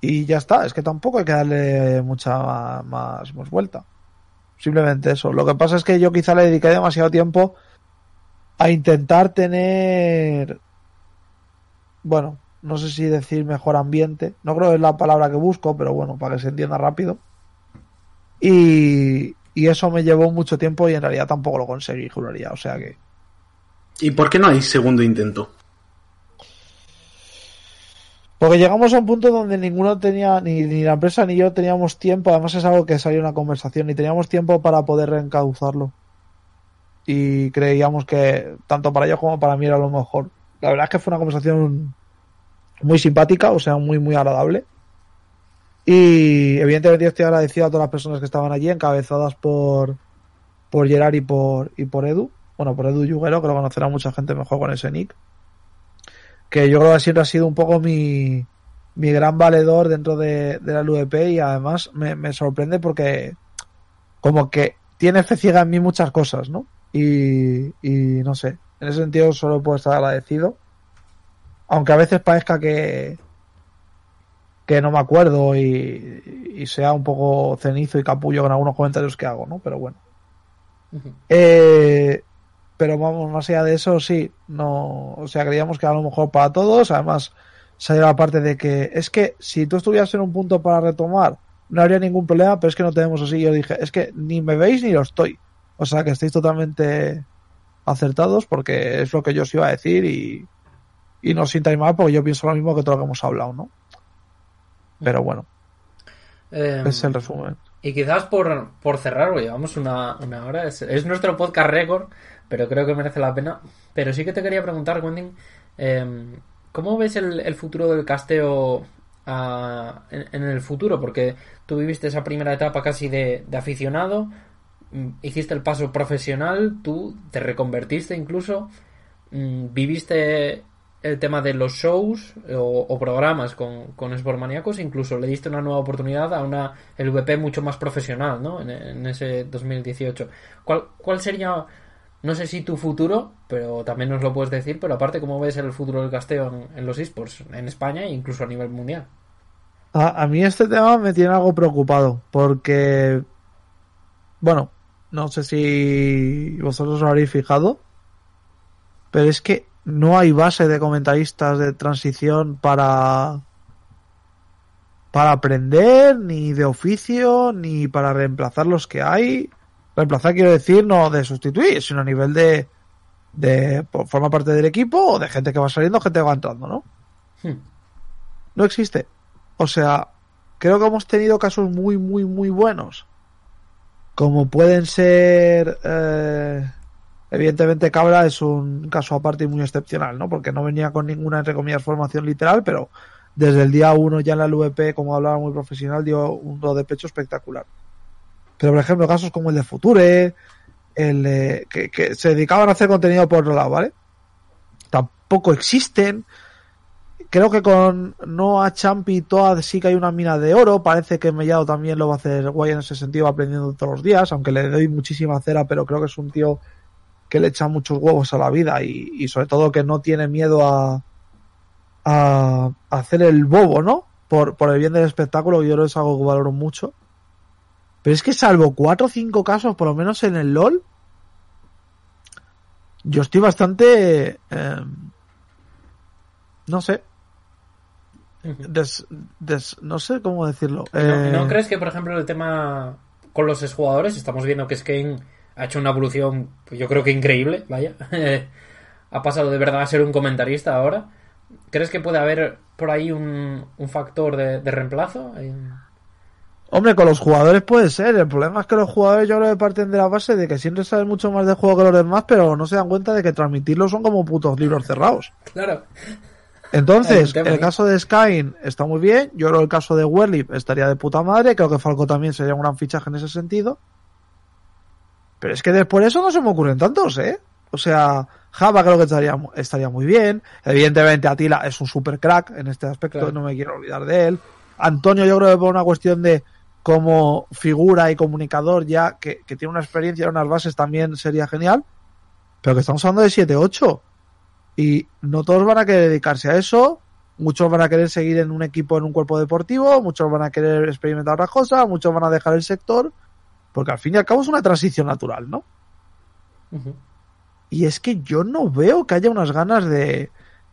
Y ya está, es que tampoco hay que darle mucha más, vuelta. Simplemente eso. Lo que pasa es que yo quizá le dediqué demasiado tiempo a intentar tener, bueno, no sé si decir mejor ambiente. No creo que es la palabra que busco, pero bueno, para que se entienda rápido. Y, y eso me llevó mucho tiempo y en realidad tampoco lo conseguí, juraría. O sea que. ¿Y por qué no hay segundo intento? Porque llegamos a un punto donde ninguno tenía, ni, la empresa ni yo teníamos tiempo, además es algo que salió en una conversación, ni teníamos tiempo para poder reencauzarlo. Y creíamos que tanto para ellos como para mí era lo mejor. La verdad es que fue una conversación muy simpática, o sea, muy, muy agradable. Y evidentemente estoy agradecido a todas las personas que estaban allí, encabezadas por, por Gerard y por, y por Edu. Bueno, por Edu Yuguero, que lo conocerá mucha gente mejor con ese nick que yo creo que siempre ha sido un poco mi, mi gran valedor dentro de, de la LVP y además me, me, sorprende porque como que tiene fe ciega en mí muchas cosas, ¿no? Y, y no sé, en ese sentido solo puedo estar agradecido. Aunque a veces parezca que, que no me acuerdo y, y sea un poco cenizo y capullo con algunos comentarios que hago, ¿no? Pero bueno. eh, pero vamos, más allá de eso, sí, no, o sea, creíamos que a lo mejor para todos, además salió la parte de que es que si tú estuvieras en un punto para retomar, no habría ningún problema, pero es que no tenemos así. Yo dije, es que ni me veis ni lo estoy. O sea, que estáis totalmente acertados porque es lo que yo os iba a decir y, y no os sintáis mal porque yo pienso lo mismo que todo lo que hemos hablado, ¿no? Pero bueno, eh, es el resumen. Y quizás por, por cerrar, llevamos una, una hora, es, es nuestro podcast récord pero creo que merece la pena. Pero sí que te quería preguntar, Wendy, em, ¿cómo ves el, futuro del casteo en, el futuro? Porque tú viviste esa primera etapa casi de, aficionado, mm, hiciste el paso profesional, tú te reconvertiste incluso, mm, viviste el tema de los shows o, programas con, con incluso le diste una nueva oportunidad a una LVP mucho más profesional, ¿no? En, en ese 2018. ¿Cuál, ¿Cuál sería no sé si tu futuro, pero también nos lo puedes decir, pero aparte, ¿cómo ves el futuro del casteo en, los esports en España e incluso a nivel mundial? A, mí este tema me tiene algo preocupado, porque, bueno, no sé si vosotros os habréis fijado, pero es que no hay base de comentaristas de transición para para aprender, ni de oficio, ni para reemplazar los que hay. Reemplazar quiero decir no de sustituir, sino a nivel de, de forma parte del equipo o de gente que va saliendo, gente que va entrando, ¿no? Hmm. No existe. O sea, creo que hemos tenido casos muy, muy, muy buenos. como pueden ser eh, evidentemente Cabra es un caso aparte y muy excepcional, ¿no? Porque no venía con ninguna entre comillas formación literal, pero desde el día uno ya en la LVP, como hablaba muy profesional, dio un do de pecho espectacular. Pero por ejemplo, casos como el de Future, el que, que, se dedicaban a hacer contenido por otro lado, ¿vale? Tampoco existen creo que con Noah, Champ y Toad sí que hay una mina de oro. Parece que Mellado también lo va a hacer guay en ese sentido, aprendiendo todos los días, aunque le doy muchísima cera, pero creo que es un tío que le echa muchos huevos a la vida y, sobre todo que no tiene miedo a, a, hacer el bobo, ¿no? Por, por el bien del espectáculo, yo creo que es algo que valoro mucho. Pero es que salvo cuatro o cinco casos, por lo menos en el LOL, yo estoy bastante... Eh, no sé, no sé cómo decirlo. ¿No, eh, crees que, por ejemplo, el tema con los exjugadores, estamos viendo que Skane ha hecho una evolución, yo creo que increíble, vaya. ha pasado de verdad a ser un comentarista ahora. ¿Crees que puede haber por ahí un, factor de, reemplazo? Hombre, con los jugadores puede ser. El problema es que los jugadores yo creo que parten de la base de que siempre saben mucho más de juego que los demás, pero no se dan cuenta de que transmitirlo son como putos libros cerrados. Claro. Entonces, el caso de Skyne está muy bien. Yo creo que el caso de Werlip estaría de puta madre. Creo que Falco también sería un gran fichaje en ese sentido. Pero es que después de eso no se me ocurren tantos, ¿eh? O sea, Java creo que estaría, estaría muy bien. Evidentemente, Atila es un super crack en este aspecto, no me quiero olvidar de él. Antonio, yo creo que por una cuestión de como figura y comunicador, ya que, que tiene una experiencia en unas bases, también sería genial. Pero que estamos hablando de 7-8. Y no todos van a querer dedicarse a eso, muchos van a querer seguir en un equipo, en un cuerpo deportivo, muchos van a querer experimentar otras cosas, muchos van a dejar el sector, porque al fin y al cabo es una transición natural, ¿no? Y es que yo no veo que haya unas ganas de,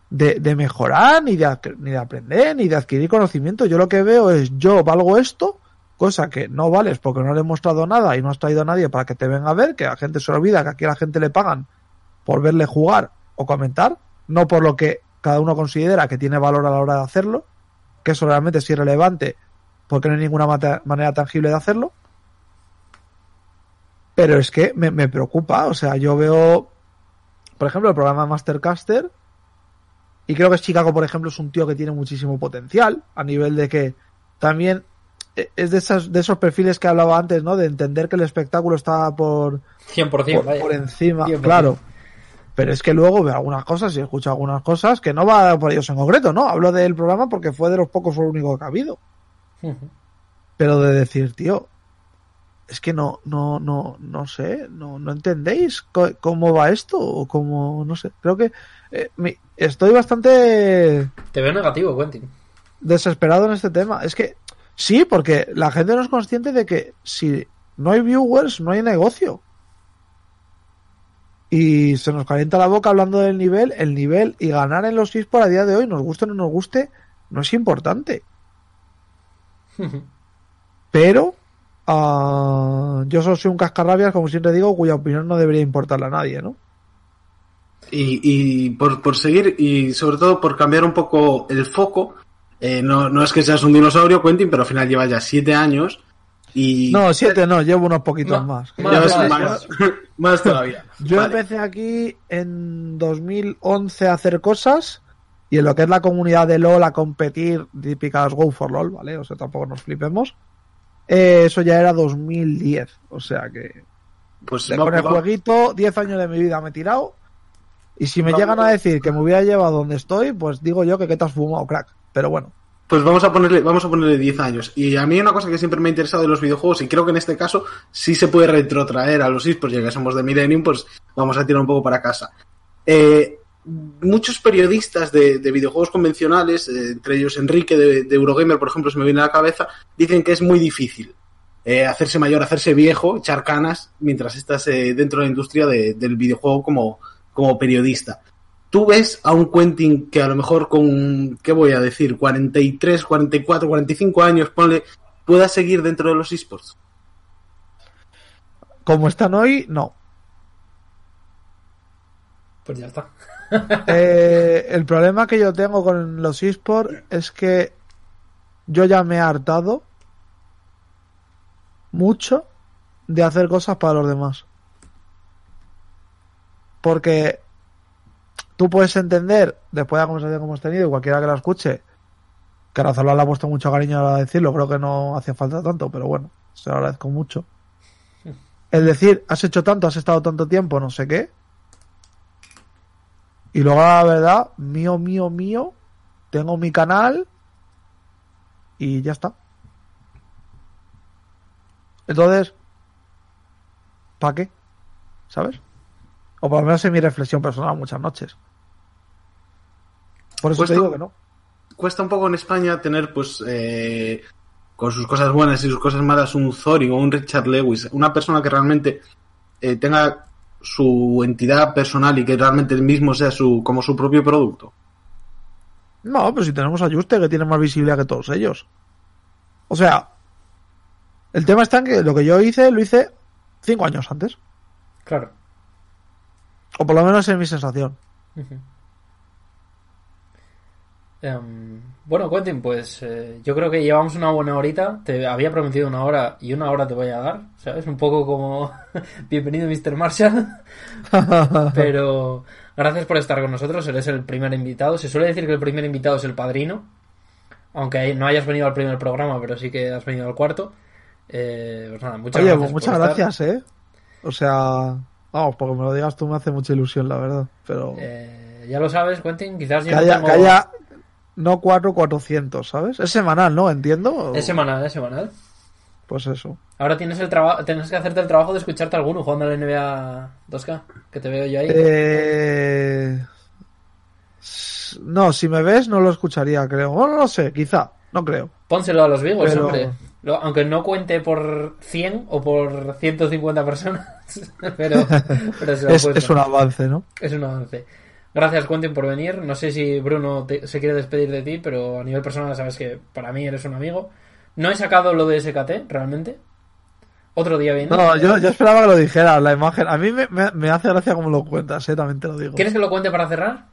de, mejorar, ni de, ni de aprender, ni de adquirir conocimiento. Yo lo que veo es, yo valgo esto, cosa que no vales porque no le he mostrado nada y no has traído a nadie para que te venga a ver, que la gente se olvida que aquí a la gente le pagan por verle jugar o comentar, no por lo que cada uno considera que tiene valor a la hora de hacerlo, que eso realmente es irrelevante porque no hay ninguna manera tangible de hacerlo. Pero es que me, me preocupa, o sea, yo veo, por ejemplo, el programa Mastercaster, y creo que Chicago, por ejemplo, es un tío que tiene muchísimo potencial, a nivel de que también es de, esas, de esos perfiles que hablaba antes, ¿no? De entender que el espectáculo está por, 100%, por, por encima, claro. Pero es que luego veo algunas cosas y escucho algunas cosas que no va por ellos en concreto, ¿no? Hablo del programa porque fue de los pocos, fue el único que ha habido. Pero de decir, tío, es que no, no, no, no sé, no, no entendéis cómo va esto o cómo, no sé. Creo que eh, estoy bastante. Te veo negativo, Quentin. Desesperado en este tema. Es que sí, porque la gente no es consciente de que si no hay viewers, no hay negocio y se nos calienta la boca hablando del nivel, el nivel y ganar en los esports a día de hoy, nos guste o no nos guste, no es importante. Pero uh, yo solo soy un cascarrabias, como siempre digo, cuya opinión no debería importarle a nadie, ¿no? Y, y por, por, seguir, y sobre todo por cambiar un poco el foco, eh, no, no es que seas un dinosaurio, Quentin, pero al final lleva ya siete años no, siete no, llevo unos poquitos más. Más, todavía. Yo empecé aquí en 2011 a hacer cosas y en lo que es la comunidad de LOL a competir, típicas Go for LOL, ¿vale? O sea, tampoco nos flipemos. Eh, eso ya era 2010, o sea que... Pues con el jueguito, 10 años de mi vida me he tirado. Y si me llegan a decir que me hubiera llevado donde estoy, pues digo yo que qué te has fumado, crack. Pero bueno. Pues vamos a ponerle, vamos a ponerle 10 años. Y a mí una cosa que siempre me ha interesado de los videojuegos, y creo que en este caso sí se puede retrotraer a los esports, ya que somos de Millennium, pues vamos a tirar un poco para casa. Eh, muchos periodistas de, videojuegos convencionales, eh, entre ellos Enrique de, Eurogamer, por ejemplo, se me viene a la cabeza, dicen que es muy difícil eh, hacerse mayor, hacerse viejo, echar canas, mientras estás dentro de la industria del videojuego como, como periodista tú ves a un Quentin que a lo mejor con, ¿qué voy a decir? 43, 44, 45 años, ponle, pueda seguir dentro de los esports. Como están hoy, no. Pues ya está. Eh, el problema que yo tengo con los esports es que yo ya me he hartado mucho de hacer cosas para los demás. Porque tú puedes entender, después de la conversación que hemos tenido, cualquiera que la escuche, que Razalba le ha puesto mucho cariño a decirlo, creo que no hacía falta tanto, pero bueno, se lo agradezco mucho. El decir, has hecho tanto, has estado tanto tiempo, no sé qué. Y luego la verdad, mío, mío, mío, tengo mi canal y ya está. Entonces, ¿para qué? ¿Sabes? O por lo menos en mi reflexión personal muchas noches. Por eso Cuesta- te digo que no. Cuesta un poco en España tener, pues, eh, con sus cosas buenas y sus cosas malas, un Thorin o un Richard Lewis, una persona que realmente eh, tenga su entidad personal y que realmente el mismo sea su como su propio producto. No, pero si tenemos a Juste que tiene más visibilidad que todos ellos. O sea, el tema está en que lo que yo hice, lo hice cinco años antes. Claro. O por lo menos es mi sensación. Em, bueno, Quentin, pues eh, yo creo que llevamos una buena horita. Te había prometido una hora y una hora te voy a dar. ¿Sabes? Un poco como bienvenido Mr. Marshall. Pero gracias por estar con nosotros. Eres el primer invitado. Se suele decir que el primer invitado es el padrino. Aunque no hayas venido al primer programa, pero sí que has venido al cuarto. Eh, pues nada, muchas Oye, gracias. muchas estar. gracias, ¿eh? O sea, vamos, porque me lo digas tú me hace mucha ilusión, la verdad. Pero Eh, ya lo sabes, Quentin. Quizás yo no tengo- que haya no cuatro, 400, ¿sabes? Es semanal, ¿no? Entiendo. Es semanal, es semanal. Pues eso. Ahora tienes el trabajo, tienes que hacerte el trabajo de escucharte alguno jugando al NBA 2K, que te veo yo ahí. Eh... No, si me ves no lo escucharía, creo. Bueno, no lo sé, quizá. No creo. Pónselo a los Vigos, Pero- hombre. Lo- aunque no cuente por 100 o por 150 personas, pero, pero se lo Es, es un avance, ¿no? Es un avance. Gracias, Quentin, por venir. No sé si Bruno te- se quiere despedir de ti, pero a nivel personal sabes que para mí eres un amigo. No he sacado lo de SKT, realmente. Otro día viene. No, yo, yo esperaba que lo dijeras, la imagen. A mí me, me- me hace gracia como lo cuentas, ¿eh? También te lo digo. ¿Quieres que lo cuente para cerrar?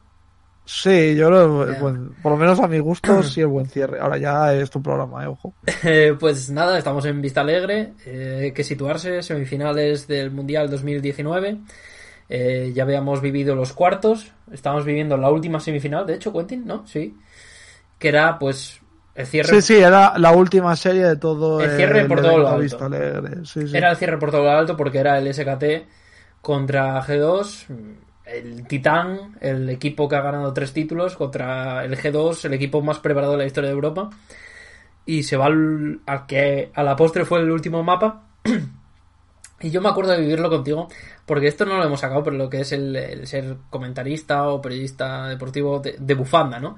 Sí, yo lo, buen- por lo menos a mi gusto sí es buen cierre. Ahora ya es tu programa, eh, ojo. Eh, pues nada, estamos en Vista Alegre, eh, que situarse, semifinales del Mundial 2019. Eh, ya habíamos vivido los cuartos, estamos viviendo la última semifinal, de hecho, Quentin, ¿no? Sí. Que era, pues, el cierre, Sí, sí, era la última serie de todo El cierre por todo lo alto. Vista Alegre. Sí, sí. era el cierre por todo lo alto porque era el SKT contra G2, el Titán, el equipo que ha ganado tres títulos, contra el G2, el equipo más preparado de la historia de Europa. Y se va al, al que a la postre fue el último mapa. Y yo me acuerdo de vivirlo contigo, porque esto no lo hemos sacado, pero lo que es el, el ser comentarista o periodista deportivo de, de bufanda, ¿no?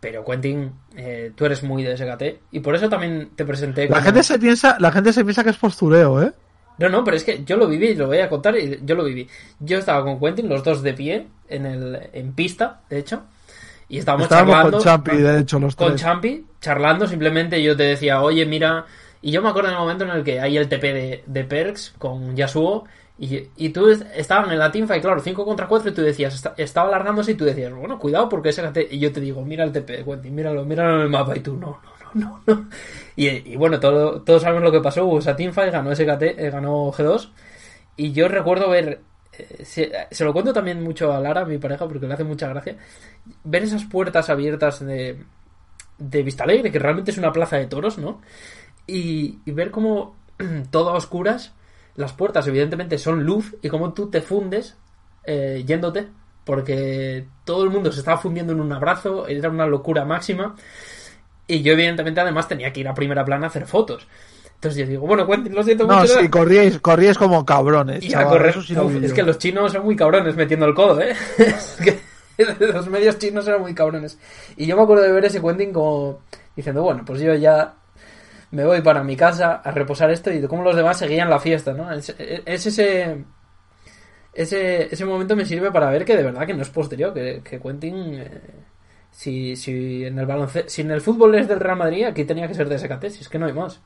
Pero Quentin, eh, tú eres muy de SKT y por eso también te presenté. La como- gente se piensa, la gente se piensa que es postureo, ¿eh? No, no, pero es que yo lo viví y lo voy a contar y yo lo viví. Yo estaba con Quentin, los dos de pie, en el en pista, de hecho, y estábamos Estábamos charlando con Champi, de hecho, los con tres. Champi, charlando, simplemente yo te decía, oye, mira, y yo me acuerdo en el momento en el que hay el TP de, de Perks con Yasuo, y, y tú est- estaban en la teamfight, claro, 5 contra 4, y tú decías, está- estaba alargándose, y tú decías, bueno, cuidado, porque ese y yo te digo, mira el TP, Quentin, míralo, míralo en el mapa, y tú, no, no, no, no. Y, y bueno, todo, todos sabemos lo que pasó, hubo esa teamfight, ganó SKT, eh, ganó G2, y yo recuerdo ver, eh, se, lo cuento también mucho a Lara, mi pareja, porque le hace mucha gracia, ver esas puertas abiertas de, de Vista Alegre, que realmente es una plaza de toros, ¿no? Y, y ver cómo todo a oscuras, las puertas evidentemente son luz y cómo tú te fundes eh, yéndote, porque todo el mundo se estaba fundiendo en un abrazo, era una locura máxima. Y yo evidentemente además tenía que ir a primera plana a hacer fotos. Entonces yo digo, bueno, Quentin, lo siento No, mucho. sí, corríais, corríais como cabrones. Y a chaval, correr. eso sí es yo. que los chinos son muy cabrones metiendo el codo, ¿eh? Es que los medios chinos eran muy cabrones. Y yo me acuerdo de ver ese Quentin como diciendo, bueno, pues yo ya me voy para mi casa a reposar esto y de cómo los demás seguían la fiesta, ¿no? Es, es ese, ese ese momento me sirve para ver que de verdad que no es posterior, que, que Quentin eh, si, si en el baloncesto, si en el fútbol es del Real Madrid, aquí tenía que ser de SKT, si es que no hay más.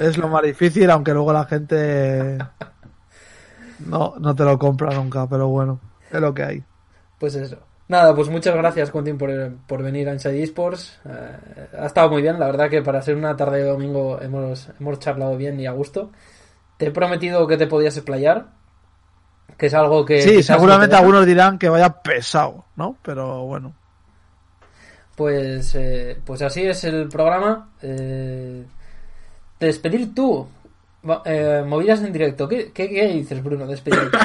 Es lo más difícil, aunque luego la gente no, no te lo compra nunca, pero bueno, es lo que hay. Pues eso. Nada, pues muchas gracias, Quentin, por, venir a Inside Esports. Eh, ha estado muy bien, la verdad que para ser una tarde de domingo hemos, hemos charlado bien y a gusto. Te he prometido que te podías explayar, que es algo que... Sí, seguramente algunos dirán que vaya pesado, ¿no? Pero bueno. Pues, eh, pues así es el programa. Eh, despedir tú. Eh, movidas en directo. ¿Qué, qué, dices, Bruno? Despedir.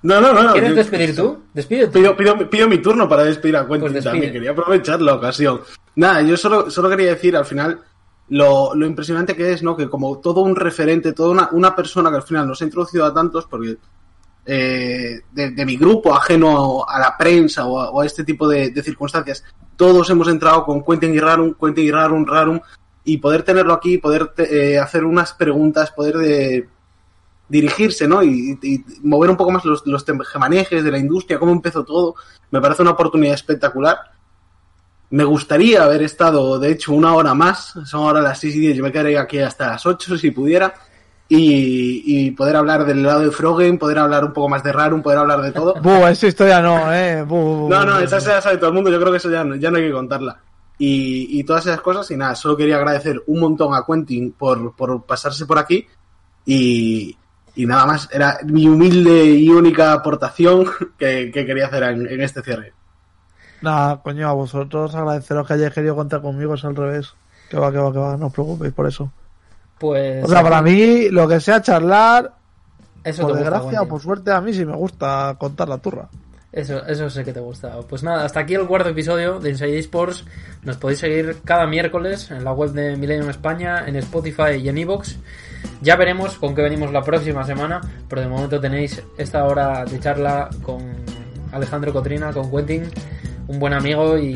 No, no, no. ¿Quieres despedir tú? Despide Pido, pido, mi turno para despedir a Quentin pues también. Quería aprovechar la ocasión. Nada, yo solo, solo quería decir al final lo, lo, impresionante que es, ¿no? Que como todo un referente, toda una, una persona que al final nos ha introducido a tantos, porque eh, de, mi grupo, ajeno a, la prensa o a, este tipo de, circunstancias, todos hemos entrado con Quentin y Rarum, Quentin y Rarum, Rarum, y poder tenerlo aquí, poder eh, hacer unas preguntas, poder de, dirigirse, ¿no? Y, mover un poco más los, los manejes de la industria, cómo empezó todo, me parece una oportunidad espectacular. Me gustaría haber estado, de hecho, una hora más. Son ahora las 6 y 10, yo me quedaría aquí hasta las 8 si pudiera. Y, poder hablar del lado de Froggen, poder hablar un poco más de Rarum, poder hablar de todo. Buh, esa historia no, eh. no, no, esa se la sabe todo el mundo, yo creo que eso ya no, ya no hay que contarla. Y, y, todas esas cosas, y nada, solo quería agradecer un montón a Quentin por, por pasarse por aquí. Y, y nada más, era mi humilde y única aportación que, quería hacer en, este cierre. Nada, coño, a vosotros agradeceros que hayáis querido contar conmigo, es al revés. Que va, que va, que va, no os preocupéis por eso. Pues. O sea, para mí, lo que sea charlar, eso por desgracia o por suerte, a mí sí me gusta contar la turra. Eso, eso sé que te gusta. Pues nada, hasta aquí el cuarto episodio de Inside Esports. Nos podéis seguir cada miércoles en la web de Millennium España, en Spotify y en Evox. Ya veremos con qué venimos la próxima semana, pero de momento tenéis esta hora de charla con Alejandro Cotrina, con Quentin, un buen amigo y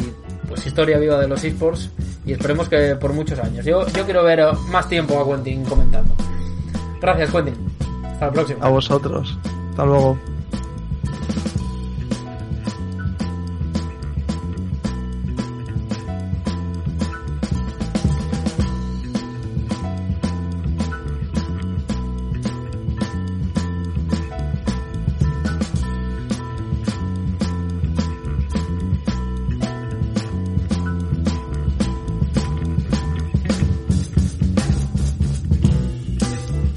pues historia viva de los esports y esperemos que por muchos años. Yo, yo quiero ver más tiempo a Quentin comentando. Gracias, Quentin. Hasta la próxima. A vosotros. Hasta luego.